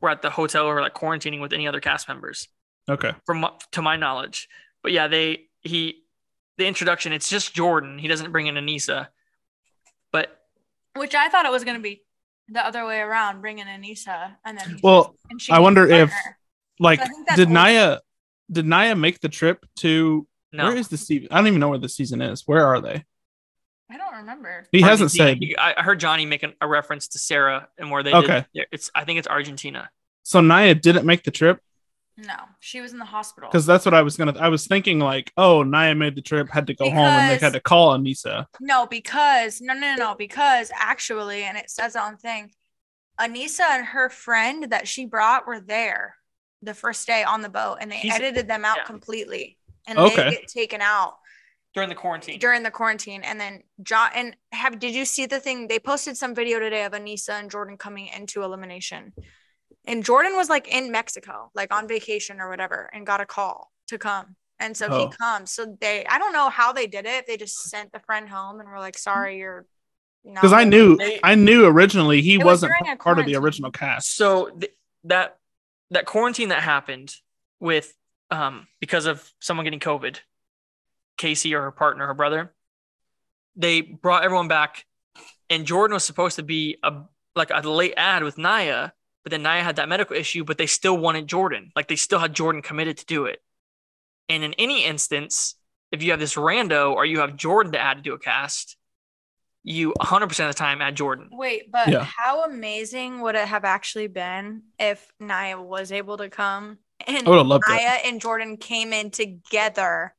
were at the hotel or like quarantining with any other cast members, okay. from to my knowledge. But yeah, they he the introduction. It's just Jordan. He doesn't bring in Anissa, but Which I thought it was gonna be the other way around, bringing Anissa, and then Well, and she I wonder if- partner. Like, So I think that's did. Naya did Naya make the trip to no. where is the season? I don't even know where the season is. Where are they? I don't remember. He hasn't said. I I heard Johnny making a reference to Sarah and where they Okay. did. It's I think it's Argentina. So Naya didn't make the trip No, she was in the hospital. because that's what I was gonna. I was thinking like, oh, Naya made the trip, had to go home, and they had to call Anissa. No, because no, no, no, no, because actually, and it says on thing, Anissa and her friend that she brought were there the first day on the boat, and they He's- edited them out yeah. completely, and Okay. they get taken out during the quarantine. during the quarantine. And then John and have did you see the thing? They posted some video today of Anissa and Jordan coming into elimination, and Jordan was like in Mexico, like on vacation or whatever, and got a call to come. And so Oh. he comes. So they, I don't know how they did it. They just sent the friend home and were like, "Sorry, you're." not Because I knew, They- I knew originally he was wasn't during part of the original cast. so th- that that quarantine that happened with um because of someone getting COVID, Kaycee or her partner, her brother, they brought everyone back, and Jordan was supposed to be a like a late ad with Naya, but then Naya had that medical issue, but they still wanted Jordan, like they still had Jordan committed to do it. And in any instance, if you have this rando or you have Jordan to add to do a cast, you 100% of the time add Jordan. Wait, but Yeah. how amazing would it have actually been if Naya was able to come and I would have. Naya and Jordan came in together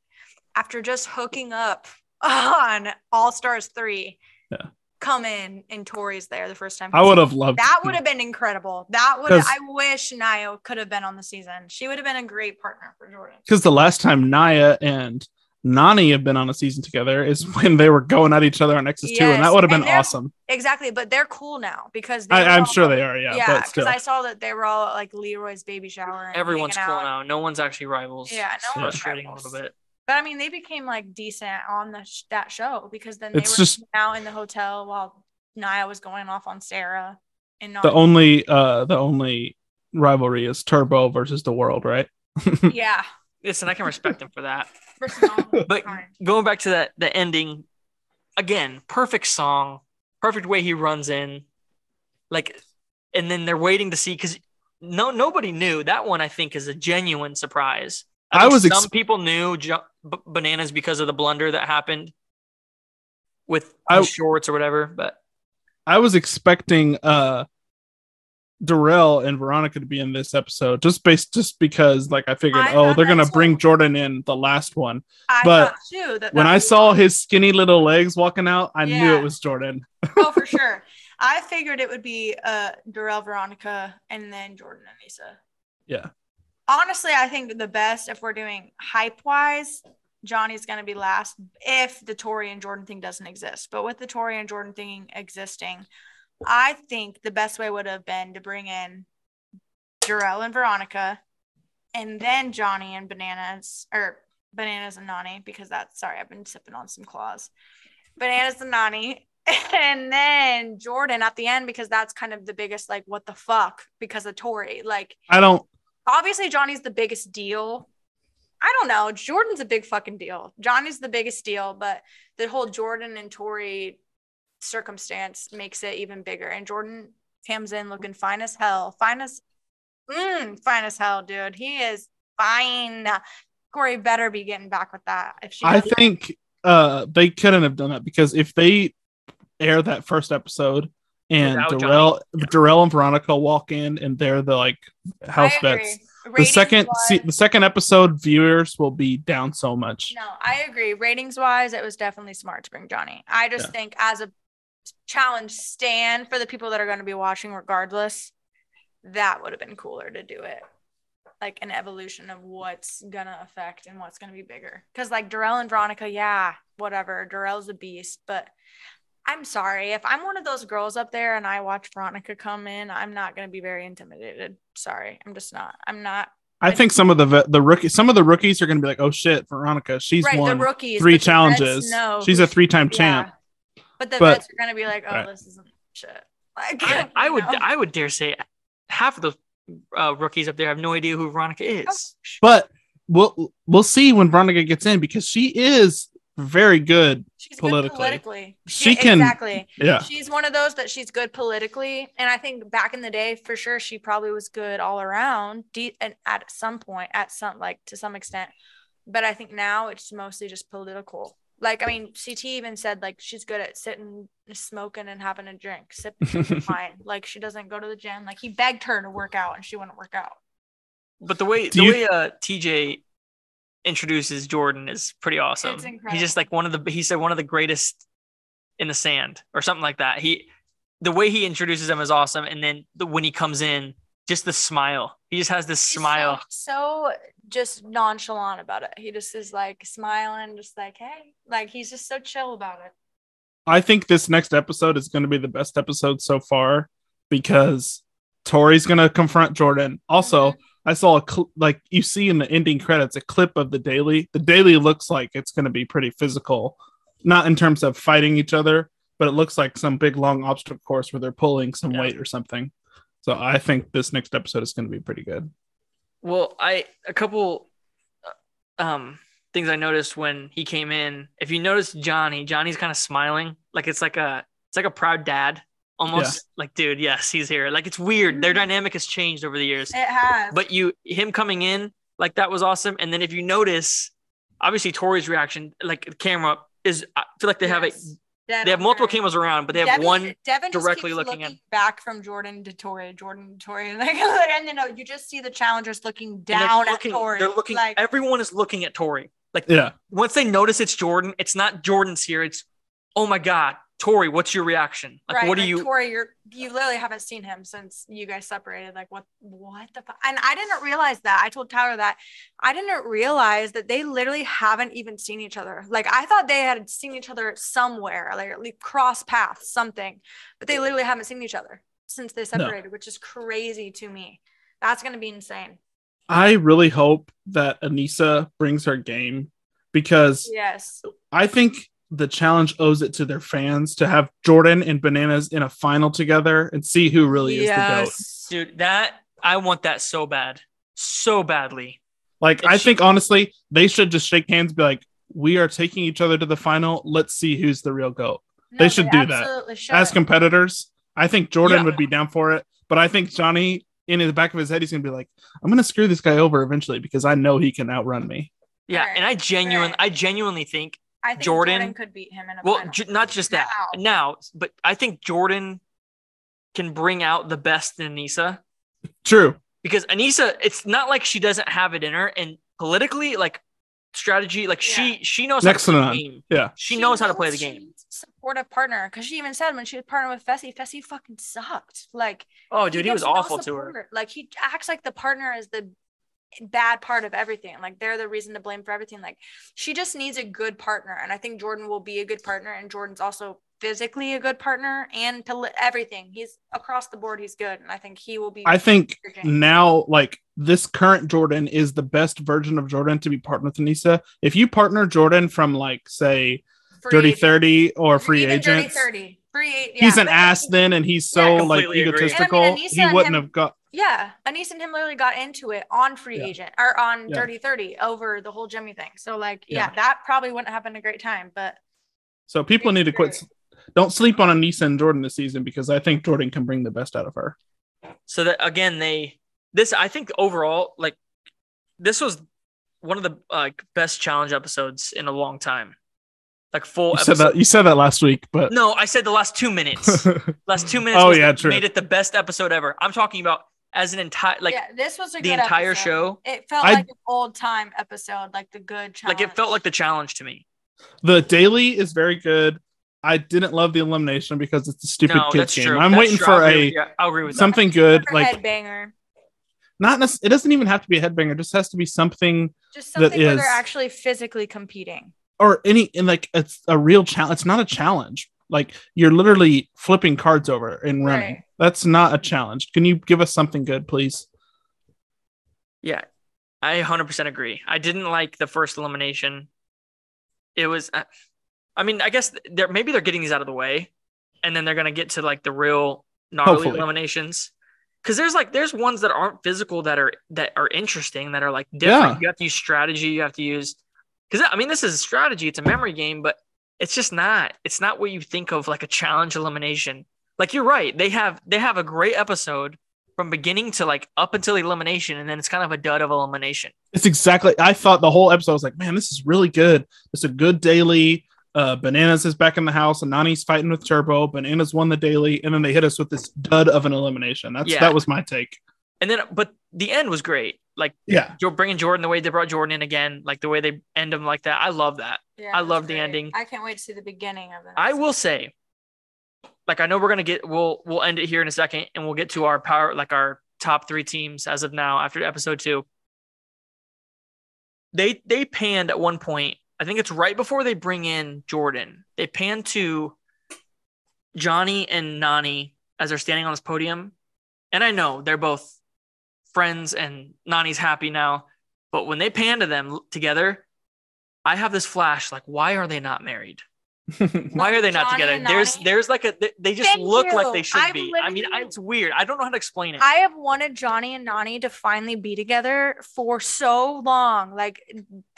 after just hooking up on All Stars 3. Yeah. Come in and Tori's there the first time. I would have loved That would have been incredible. That would 'Cause- I wish Naya could have been on the season. She would have been a great partner for Jordan. because the last time Naya and Nany have been on a season together is when they were going at each other on Exes 2, and that would have been awesome. Exactly, but they're cool now because I, I'm all- sure they are, yeah, Yeah, because. I saw that they were all like Leroy's baby shower. and Everyone's hanging cool out. now. No one's actually rivals. Yeah, no It's one's frustrating a little bit. But I mean, they became like decent on the sh- that show because then they It's were just- out in the hotel while Naya was going off on Sarah and not. the only uh the only rivalry is Turbo versus the world, right? yeah. Listen, I can respect him for that. versus all the But going back to that, the ending, again, perfect song, perfect way he runs in, like, and then they're waiting to see because no nobody knew that one. I think is a genuine surprise. I think was ex- some people knew ju- b- bananas because of the blunder that happened with I- shorts or whatever, but I was expecting uh Darrell and Veronica to be in this episode just based just because like I figured, I oh, they're gonna too. bring Jordan in the last one. I but too that When I was- saw his skinny little legs walking out, I knew it was Jordan. oh for sure, I figured it would be uh Darrell, Veronica, and then Jordan and Lisa. Yeah. Honestly, I think the best if we're doing hype wise, Johnny's gonna be last if the Tori and Jordan thing doesn't exist. But with the Tori and Jordan thing existing, I think the best way would have been to bring in Darrell and Veronica, and then Johnny and Bananas or Bananas and Nany because that's sorry, I've been sipping on some claws. Bananas and Nany. And then Jordan at the end because that's kind of the biggest like what the fuck because of Tory. Like I don't obviously Johnny's the biggest deal. I don't know. Jordan's a big fucking deal. Johnny's the biggest deal, but the whole Jordan and Tori circumstance makes it even bigger. And Jordan comes in looking fine as hell. Fine as mm, fine as hell, dude. He is fine. Tori better be getting back with that. If she I think uh they couldn't have done that because if they air that first episode and Without Darrell Johnny, Darrell and Veronica walk in and they're the like house I agree. The second wise- se- the second episode viewers will be down so much. No, I agree. Ratings wise, it was definitely smart to bring Johnny. I just Yeah. think as a challenge stand for the people that are going to be watching, regardless, that would have been cooler to do it. Like an evolution of what's gonna affect and what's gonna be bigger. Because like Darrell and Veronica, yeah, whatever. Darrell's a beast, but I'm sorry if I'm one of those girls up there and I watch Veronica come in, I'm not gonna be very intimidated. Sorry, I'm just not. I'm not. I think some of the the rookie some of the rookies are going to be like, "Oh shit, Veronica, she's right, won the rookies, three but the vets challenges. No, She's a three-time Yeah. champ." But the But- vets are gonna be like, oh, Right. this isn't shit. Like I, I would know? I would dare say half of those uh, rookies up there have no idea who Veronica is. But we'll we'll see when Veronica gets in because she is very good. she's politically. good politically. She Yeah, can- exactly. Yeah. She's one of those that she's good politically, and I think back in the day, for sure, she probably was good all around. De- and at some point, at some like to some extent, but I think now it's mostly just political. Like, I mean, CT even said like she's good at sitting, smoking, and having a drink, sipping fine. Like she doesn't go to the gym. Like he begged her to work out, and she wouldn't work out. But the way Do the you- way uh, TJ introduces Jordan is pretty awesome. He's just like one of the he said one of the greatest in the sand or something like that. He the way he introduces him is awesome, and then the, when he comes in, just the smile. He just has this He's smile. So, so just nonchalant about it. He just is like smiling, just like hey, like he's just so chill about it. I think this next episode is going to be the best episode so far because Tori's going to confront Jordan. Also, mm-hmm. I saw a cl- like you see in the ending credits a clip of the daily. The daily looks like it's going to be pretty physical, not in terms of fighting each other, but it looks like some big long obstacle course where they're pulling some Yeah. weight or something. So I think this next episode is going to be pretty good. Well, I a couple uh, um things I noticed when he came in. If you notice Johnny, Johnny's kind of smiling, like it's like a it's like a proud dad, almost like dude, yes, he's here. Like it's weird. Their dynamic has changed over the years. It has. But you him coming in like that was awesome. And then if you notice, obviously Tori's reaction, like the camera is I feel like they have a Yes. Dead they have multiple Jordan. cameras around, but they have Devin, one Devin directly looking looking, in. back from Jordan to Tori, Jordan to Tori, like, and then uh, you just see the challengers looking down looking, at Tori. They're looking like everyone is looking at Tori. Like Yeah. once they notice it's Jordan, it's not Jordan's here. It's oh my god, Tori, what's your reaction? Like right, what do like, you? Tori, you're you literally haven't seen him since you guys separated. Like what what the fuck? And I didn't realize that. I told Tyler that I didn't realize that they literally haven't even seen each other. Like I thought they had seen each other somewhere, like at least cross paths, something, but they literally haven't seen each other since they separated, which is crazy to me. That's gonna be insane. I really hope that Anissa brings her game because Yes. I think the challenge owes it to their fans to have Jordan and Bananas in a final together and see who really is the goat. Dude, that I want that so bad, so badly. Like, It I should- think honestly, they should just shake hands, and be like, "We are taking each other to the final. Let's see who's the real goat." They should do that. should. As competitors, I think Jordan Yeah. would be down for it, but I think Johnny, in the back of his head, he's gonna be like, "I'm gonna screw this guy over eventually because I know he can outrun me." Yeah, and I genuine, right. I genuinely think I think Jordan- Jordan, could beat him in a Well, final. j- not just that Now. now, but I think Jordan can bring out the best in Anissa True. because Anissa, it's not like she doesn't have it in her, and politically, like strategy, like she she knows Next how to to play the game. Yeah. She, knows how to play the game. Supportive partner, because she even said when she was partnered with Fessy, Fessy fucking sucked. Like, Oh, dude, he, was gives no awful to her. Like, he acts like the partner is the bad part of everything. Like, they're the reason to blame for everything. Like, she just needs a good partner, and I think Jordan will be a good partner, and Jordan's also physically a good partner and to li- everything. He's across the board. He's good, and I think he will be. I think now, like this current Jordan is the best version of Jordan to be partnered with Anissa. If you partner Jordan from like say Free Dirty agent. Thirty or Free Even Dirty 30. Free a- he's an ass then, and he's so Yeah, like egotistical. I mean, he wouldn't him- have got. Yeah, Anise and him literally got into it on free Yeah. agent or on Yeah. Dirty Thirty over the whole Jimmy thing. So like, yeah, Yeah. that probably wouldn't have been a great time. But So people need to quit. Don't sleep on Anissa and Jordan this season because I think Jordan can bring the best out of her. So that again, they this I think overall, like this was one of the like best challenge episodes in a long time. Like full You said that. You said that last week, but No, I said the last two minutes. last two minutes. Oh, was- yeah, true. Made it the best episode ever. I'm talking about as an entire like yeah, this was a the good entire episode. show. It felt I- like an old time episode, like the good challenge. like it felt like the challenge to me. the daily is very good. I didn't love the elimination because it's a stupid no, kids that's game. true. I'm That's waiting true. for I'll agree a with- yeah, I'll agree with that. something good Super like headbanger. not necess- it doesn't even have to be a headbanger it just has to be something Just that where is- they're actually physically competing. or any and like it's a real challenge it's not a challenge like you're literally flipping cards over and running Right. That's not a challenge can you give us something good please Yeah, I 100% agree. I didn't like the first elimination. It was, uh, I mean, I guess they're maybe they're getting these out of the way, and then they're gonna get to like the real gnarly Hopefully. eliminations. Because there's like there's ones that aren't physical that are that are interesting that are like different. Yeah. You have to use strategy. You have to use because I mean this is a strategy. It's a memory game, but it's just not. It's not what you think of like a challenge elimination. Like you're right. They have they have a great episode, from beginning to like up until elimination, and then it's kind of a dud of elimination. It's exactly. I thought the whole episode was like, man, this is really good. It's a good daily. Uh, Bananas is back in the house, and Nany's fighting with Turbo. Bananas won the daily, and then they hit us with this dud of an elimination. That's Yeah. that was my take. And then, but the end was great. Like Yeah, Joe bringing Jordan the way they brought Jordan in again, like the way they end him like that. I love that. Yeah, I love the ending. I can't wait to see the beginning of it. I will say, like I know we're gonna get we'll we'll end it here in a second, and we'll get to our power like our top three teams as of now after episode two. They they panned at one point. I think it's right before they bring in Jordan. They pan to Johnny and Nany as they're standing on this podium, and I know they're both friends, and Nany's happy now. But when they pan to them together, I have this flash like, why are they not married? Why are they not Johnny together? There's Nany? there's like a they- they just Thank look like they should I've be. I mean, I, it's weird. I don't know how to explain it. I have wanted Johnny and Nany to finally be together for so long. Like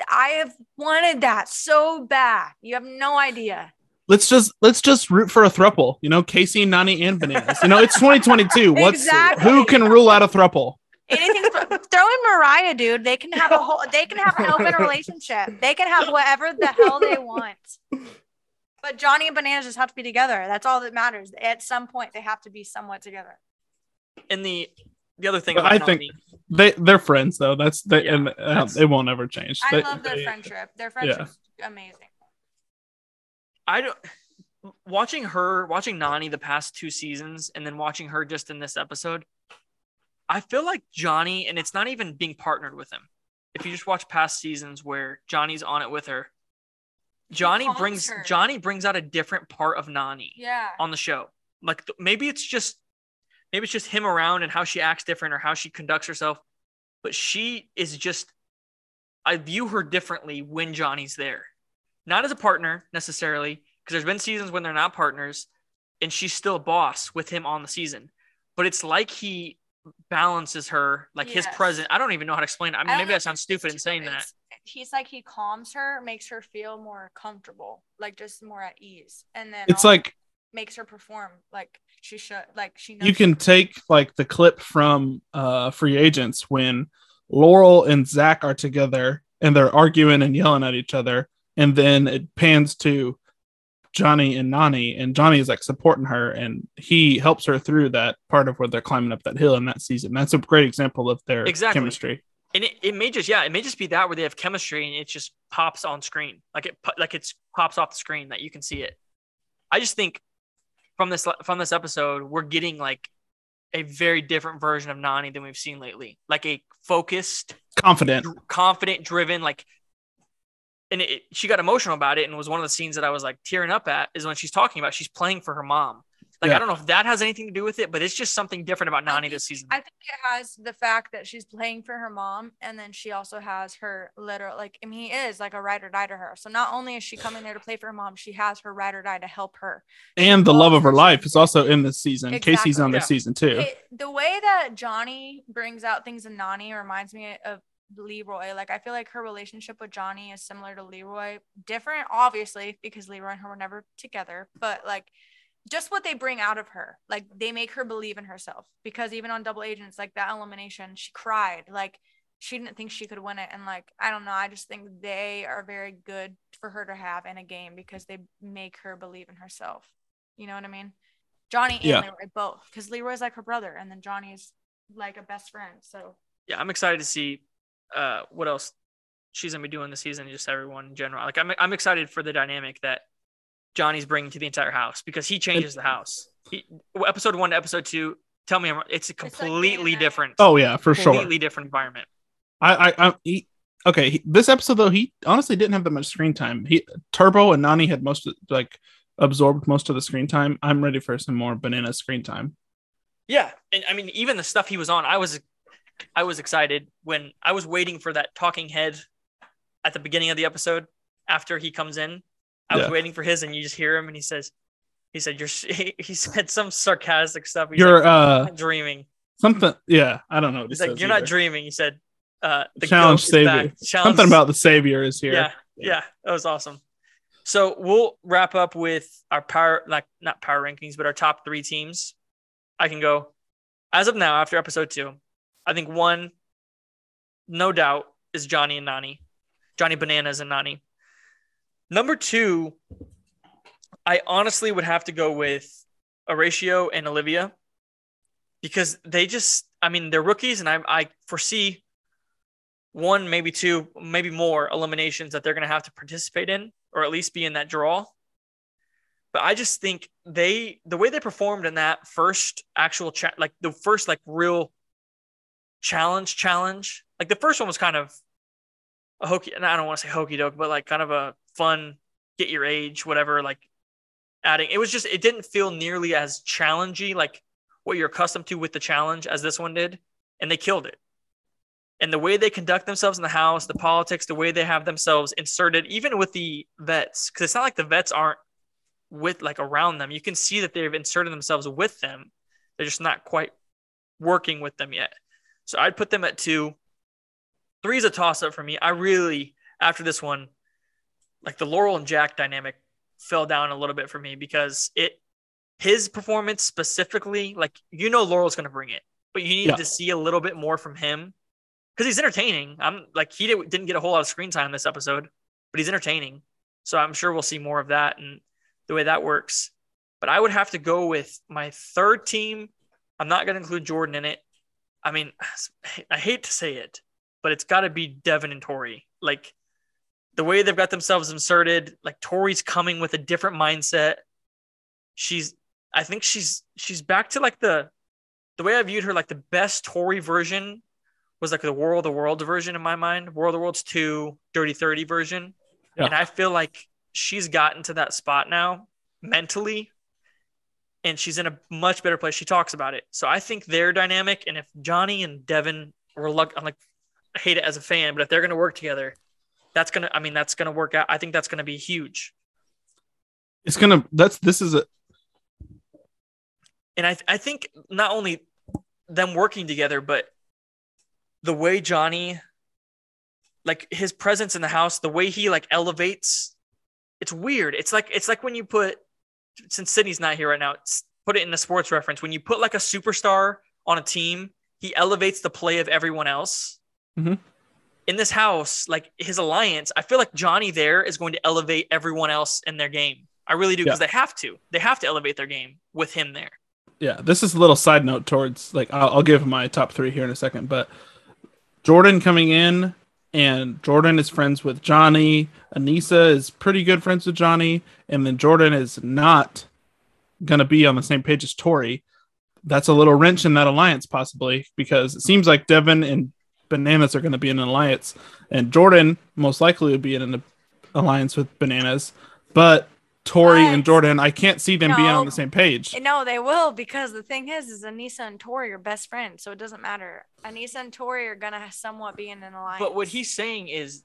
I have wanted that so bad. You have no idea. let's just let's just root for a thruple. You know, Kaycee, Nany, and Bananas. You know, it's 2022. What's Exactly. who can rule out a thruple? Anything throw in Moriah, dude. They can have a whole they can have an open relationship. They can have whatever the hell they want. But Johnny and Bananas just have to be together. That's all that matters. At some point they have to be somewhat together. and the the other thing about I think- They they're friends though. That's they Yeah, and uh, that's- it won't ever change. I They- love their they- friendship. Their friendship's amazing. I don't watching her watching Nany the past two seasons and then watching her just in this episode. I feel like Johnny, and it's not even being partnered with him. If you just watch past seasons where Johnny's on it with her, Johnny brings her. Johnny brings out a different part of Nany. Yeah. on the show. Like th- maybe it's just maybe it's just him around and how she acts different or how she conducts herself, but she is just I view her differently when Johnny's there. Not as a partner necessarily, because there's been seasons when they're not partners and she's still a boss with him on the season. But it's like he balances her, like his Yes. present. I don't even know how to explain it. I mean, don't maybe I sound stupid in saying that. It's- He's like he calms her, makes her feel more comfortable, like just more at ease, and then It's like makes her perform like she should, like she knows. you can take like the clip from uh free agents when Laurel and Zach are together and they're arguing and yelling at each other, and then it pans to Johnny and Nany, and Johnny is like supporting her, and he helps her through that part of where they're climbing up that hill in that season. That's a great example of their Exactly. chemistry. And it, it may just yeah it may just be that where they have chemistry and it just pops on screen. Like it like it's pops off the screen that you can see it. I just think from this from this episode we're getting like a very different version of nany than we've seen lately. Like a focused Confident. dr- confident driven like and it, she got emotional about it and was one of the scenes that i was like tearing up at is when she's talking about she's playing for her mom like Yeah. i don't know if that has anything to do with it but it's just something different about nany this season I think it has the fact that she's playing for her mom, and then she also has her literal like. I mean, he is like a ride or die to her. So not only is she coming there to play for her mom, she has her ride or die to help her. And the love of her life is also in this season. Kaycee's on this Yeah. season too. It- the way that Johnny brings out things in Nany reminds me of Leroy. Like I feel like her relationship with Johnny is similar to Leroy. Different, obviously, because Leroy and her were never together, but like just what they bring out of her. Like they make her believe in herself. Because even on double agents, like that elimination, she cried. Like she didn't think she could win it. And like, I don't know. I just think they are very good for her to have in a game because they make her believe in herself. You know what I mean? Johnny and Yeah. Leroy both. Because Leroy's like her brother, and then Johnny's like a best friend. So yeah, I'm excited to see uh, what else she's gonna be doing this season. Just everyone in general. Like I'm, I'm excited for the dynamic that Johnny's bringing to the entire house because he changes the house. He, episode one to episode two. Tell me, it's a like day and completely night. different. Oh yeah, for sure. completely different environment. I, I, I he, okay. He, this episode though, he honestly didn't have that much screen time. He Turbo and Nany had most of, like absorbed most of the screen time. I'm ready for some more banana screen time. Yeah, and I mean, even the stuff he was on, I was, I was excited when I was waiting for that talking head at the beginning of the episode after he comes in. I was waiting for his, and you just hear him, and he says, "He said you're," he said some sarcastic stuff. He's You're like, uh dreaming. something. Yeah, I don't know. He's he like, you're not dreaming. He said, uh, the Challenge savior. Challenge- Something about the savior is here. Yeah, yeah, that was awesome. So we'll wrap up with our power, like not power rankings, but our top three teams. I can go. as of now, after episode two, I think one, no doubt, is Johnny and Nany, Johnny Bananas and Nany. Number two, I honestly would have to go with Horacio and Olivia because they just, I mean, they're rookies, and I, I foresee one, maybe two, maybe more eliminations that they're going to have to participate in, or at least be in that draw. But I just think they, the way they performed in that first actual chat, like the first like real challenge, challenge, like the first one was kind of a hokey, and I don't want to say hokey doke, but like kind of a fun, get your age, whatever, like adding. It was just, it didn't feel nearly as challenging, like what you're accustomed to with the challenge as this one did, and they killed it. And the way they conduct themselves in the house, the politics, the way they have themselves inserted, even with the vets, because it's not like the vets aren't with like around them. You can see that they've inserted themselves with them. They're just not quite working with them yet. So I'd put them at two. Three is a toss up for me. I really, after this one, like the Laurel and Jack dynamic fell down a little bit for me because it, his performance specifically, like, you know, Laurel's going to bring it, but you need Yeah. to see a little bit more from him because he's entertaining. I'm like, he did, didn't get a whole lot of screen time this episode, but he's entertaining. So I'm sure we'll see more of that and the way that works. But I would have to go with my third team. I'm not going to include Jordan in it. I mean, I hate to say it, but it's got to be Devin and Tori. Like the way they've got themselves inserted, like Tori's coming with a different mindset. She's, I think she's she's back to like the the way I viewed her, like the best Tori version was like the War of the Worlds version in my mind. War of the Worlds 2, Dirty 30 version. Yeah. And I feel like she's gotten to that spot now mentally and she's in a much better place. She talks about it. So I think they're dynamic. And if Johnny and Devin were luck, I'm like, I hate it as a fan, but if they're going to work together, that's going to, I mean, that's going to work out. I think that's going to be huge. It's gonna. That's this is a And I, I think not only them working together, but the way Johnny, like his presence in the house, the way he like elevates, it's weird. It's like it's like when you put, since Sydni's not here right now, put it in the sports reference. When you put like a superstar on a team, he elevates the play of everyone else. Mhm. In this house, like his alliance, I feel like Johnny there is going to elevate everyone else in their game. I really do because they have to. They have to elevate their game with him there. yeah. This is a little side note towards like I'll, I'll give my top three here in a second, but Jordan coming in and Jordan is friends with Johnny. Anissa is pretty good friends with Johnny, and then Jordan is not gonna be on the same page as Tori. That's a little wrench in that alliance, possibly, because it seems like Devin and Bananas are going to be in an alliance, and Jordan most likely would be in an alliance with Bananas. But Tori and Jordan, I can't see them being on the same page. No, they will because the thing is, is Anissa and Tori are best friends, so it doesn't matter. Anissa and Tori are gonna somewhat be in an alliance. But what he's saying is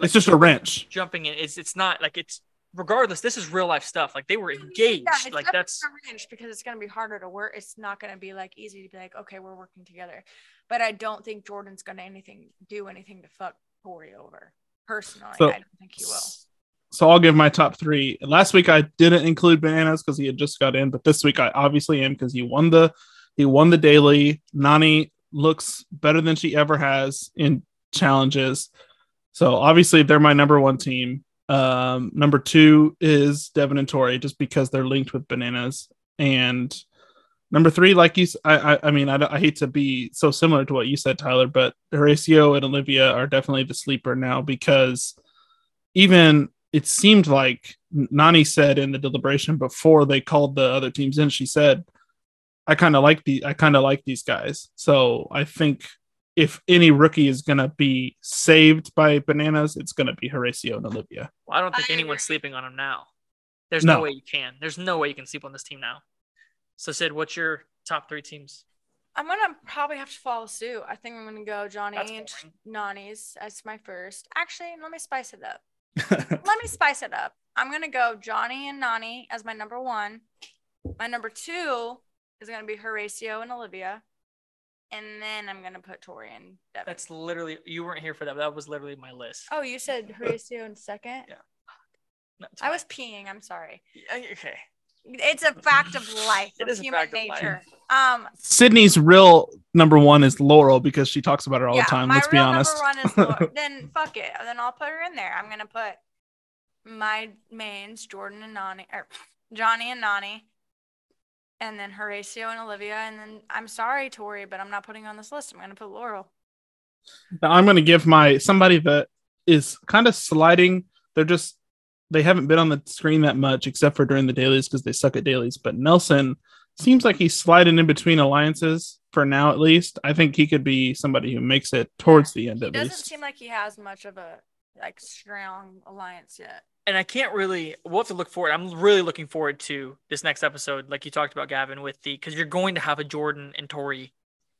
It's just a wrench. jumping in. It's it's not like it's regardless. This is real life stuff. Like they were engaged. Yeah, it's like that's a wrench because it's gonna be harder to work. It's not gonna be like easy to be like, okay, we're working together. But I don't think Jordan's gonna anything do anything to fuck Tori over. Personally, So- I don't think he will. So I'll give my top three. Last week I didn't include bananas because he had just got in, but this week I obviously am because he won the he won the daily. Nany looks better than she ever has in challenges. So obviously they're my number one team. Um, number two is Devin and Tori, just because they're linked with bananas. And number three, like you, I, mean, I, don't- I hate to be so similar to what you said, Tyler, but Horacio and Olivia are definitely the sleeper now because even it seemed like Nany said in the deliberation before they called the other teams in, she said, I kind of like the I kind of like these guys. So I think if any rookie is gonna be saved by bananas, it's gonna be Horacio and Olivia. well, I don't think anyone's sleeping on him now. There's no. No. way you can. There's no way you can sleep on this team now. So Sid, what's your top three teams? I'm gonna probably have to follow suit. I think I'm gonna go Johnny That's and boring. Nany's as my first. Actually, let me spice it up. let me spice it up. I'm gonna go Johnny and Nany as my number one. My number two is gonna be Horacio and Olivia, and then I'm gonna put Tori and Devin. That's literally you weren't here for that. But that was literally my list. oh, you said Horacio in second. Yeah. No, I was peeing. I'm sorry. Yeah, okay. It's a fact of life. it is of a human fact of life. nature. Um, Sydni's real number one is Laurel because she talks about her all yeah, the time. Let's be honest. one is then fuck it. Then I'll put her in there. I'm gonna put my mains, Jordan and Nany, or Johnny and Nany, and then Horacio and Olivia, and then I'm sorry, Tori, but I'm not putting on this list. I'm gonna put Laurel. Now I'm going to give my somebody that is kind of sliding. They're just they haven't been on the screen that much except for during the dailies because they suck at dailies. But Nelson seems like he's sliding in between alliances for now, at least. I think he could be somebody who makes it towards the end at doesn't least. seem like he has much of a like strong alliance yet. And I can't really. We'll have to look forward. I'm really looking forward to this next episode, like you talked about, Gavin, with the because you're going to have a Jordan and Tori.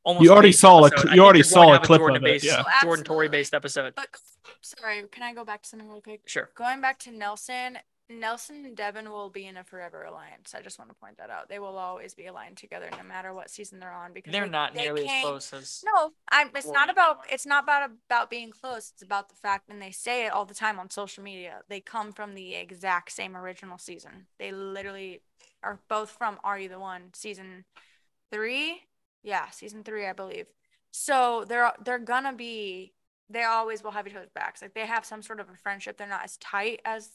Almost You already saw a episode. cl- you already saw a clip Jordan of it, based, yeah. Jordan Tori based episode. But sorry, can I go back to something real quick? Sure. Going back to Nelson, Nelson and Devin will be in a forever alliance. I just want to point that out. They will always be aligned together, no matter what season they're on. Because They're they- not they nearly as close as. No, I'm. It's not about. It's not about about being close. It's about the fact, and they say it all the time on social media. They come from the exact same original season. They literally are both from Are You the One season three? Yeah, season three, I believe. So they're they're gonna be. They always will have each other's backs. Like they have some sort of a friendship. They're not as tight as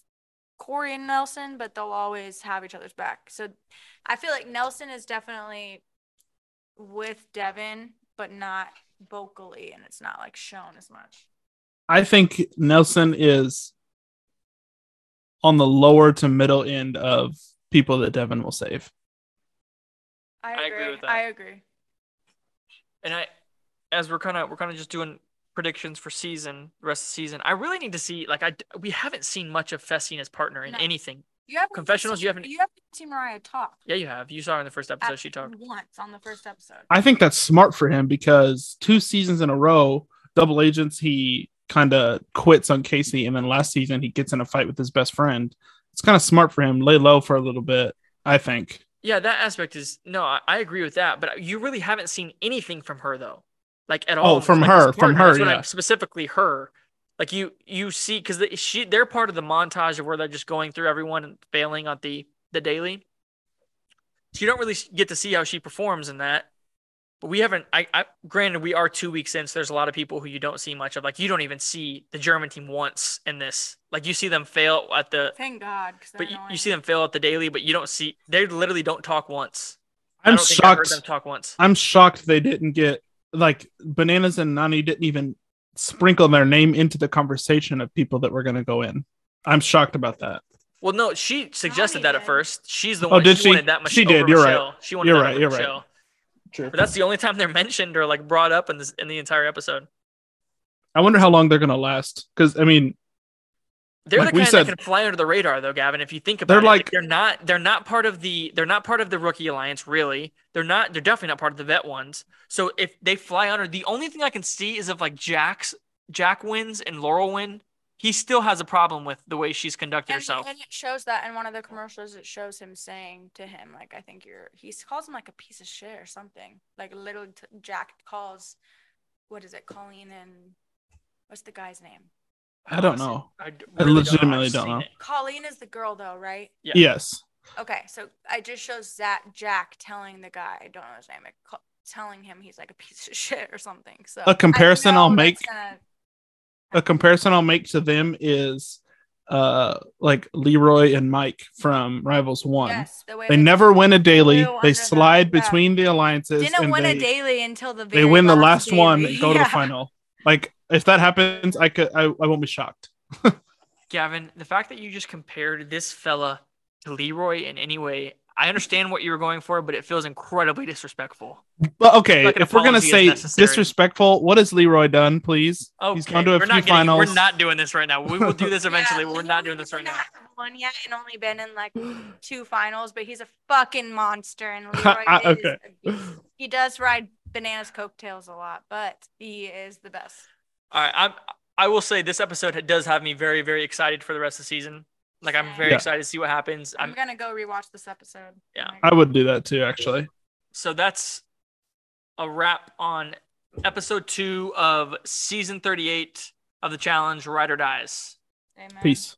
Corey and Nelson, but they'll always have each other's back. So I feel like Nelson is definitely with Devin, but not vocally, and it's not like shown as much. I think Nelson is on the lower to middle end of people that Devin will save. I I agree. agree with that. I agree. And I, as we're kind of we're kind of just doing predictions for season, the rest of the season. I really need to see like I we haven't seen much of Fessy and his partner in No. anything. You haven't Confessionals, seen- you haven't- You haven't seen Moriah talk. Yeah, you have. You saw her in the first episode. at- She talked. once on the first episode. I think that's smart for him because two seasons in a row, double agents, he kind of quits on Kaycee, and then last season he gets in a fight with his best friend. It's kind of smart for him, lay low for a little bit. I think. Yeah, that aspect is no. I, I agree with that, but you really haven't seen anything from her though, like at oh, all. Oh, from like, her, from her, That's I'm- yeah. specifically her. Like you, you see, because the, she they're part of the montage of where they're just going through everyone and failing on the the daily. So you don't really get to see how she performs in that. But we haven't. I, I granted we are two weeks in, so there's a lot of people who you don't see much of. Like you don't even see the German team once in this. Like you see them fail at the, Thank God. but you, you see them fail at the daily, but you don't see. They literally don't talk once. I I'm don't think I heard shocked. them talk once. I'm shocked they didn't get like bananas and Nany didn't even sprinkle their name into the conversation of people that were going to go in. I'm shocked about that. Well, no, she suggested Nany that at first. She's the Oh, one. did she, she? wanted that much. She did, you're right. She wanted You're that right, over you're right. True. But that's the only time they're mentioned or like brought up in this in the entire episode. I wonder how long they're going to last because I mean, They're Like the kind said- that can fly under the radar, though, Gavin. If you think about They're it, like- they're not they're not part of the they're not part of the rookie alliance. Really, they're not. They're definitely not part of the vet ones. So if they fly under, the only thing I can see is if like Jack's Jack wins and Laurel win, he still has a problem with the way she's conducted And, herself. and it shows that in one of the commercials. It shows him saying to him, like, "I think you're." He calls him like a piece of shit or something. Like literally, t- Jack calls, what is it, Colleen and what's the guy's name? I don't know. I really legitimately I've don't seen know. it. Colleen is the girl though, right? Yeah. yes. Okay, so I just shows Zach Jack telling the guy, I don't know his name, like, ca- telling him he's like a piece of shit or something. So A comparison I know I'll make- gonna- A comparison I'll make to them is uh like Leroy and Mike from Rivals One. yes, the way They never win a daily. flew under They the- slide yeah. between the alliances. didn't and win they, a daily until the very they win the last daily. one and go to the final. Like if that happens, I could I, I won't be shocked. Gavin, the fact that you just compared this fella to Leroy in any way, I understand what you were going for, but it feels incredibly disrespectful. But okay, Like if we're gonna say disrespectful, what has Leroy done, please? Okay, He's gone to a we're few not getting, finals. We're not doing this right now. We will do this eventually, Yeah, but we're not doing this right been now. at One yet, and only been in like two finals, but he's a fucking monster. And Leroy is Okay. a beast. He does ride bananas coattails a lot, but he is the best. All right, I'm. I will say this episode does have me very, very excited for the rest of the season. Like I'm very Yeah. excited to see what happens. I'm I'm gonna go rewatch this episode. Yeah. I would do that too, actually. so that's a wrap on episode two of season 38 of the challenge. Ride or Dies. Amen. Peace.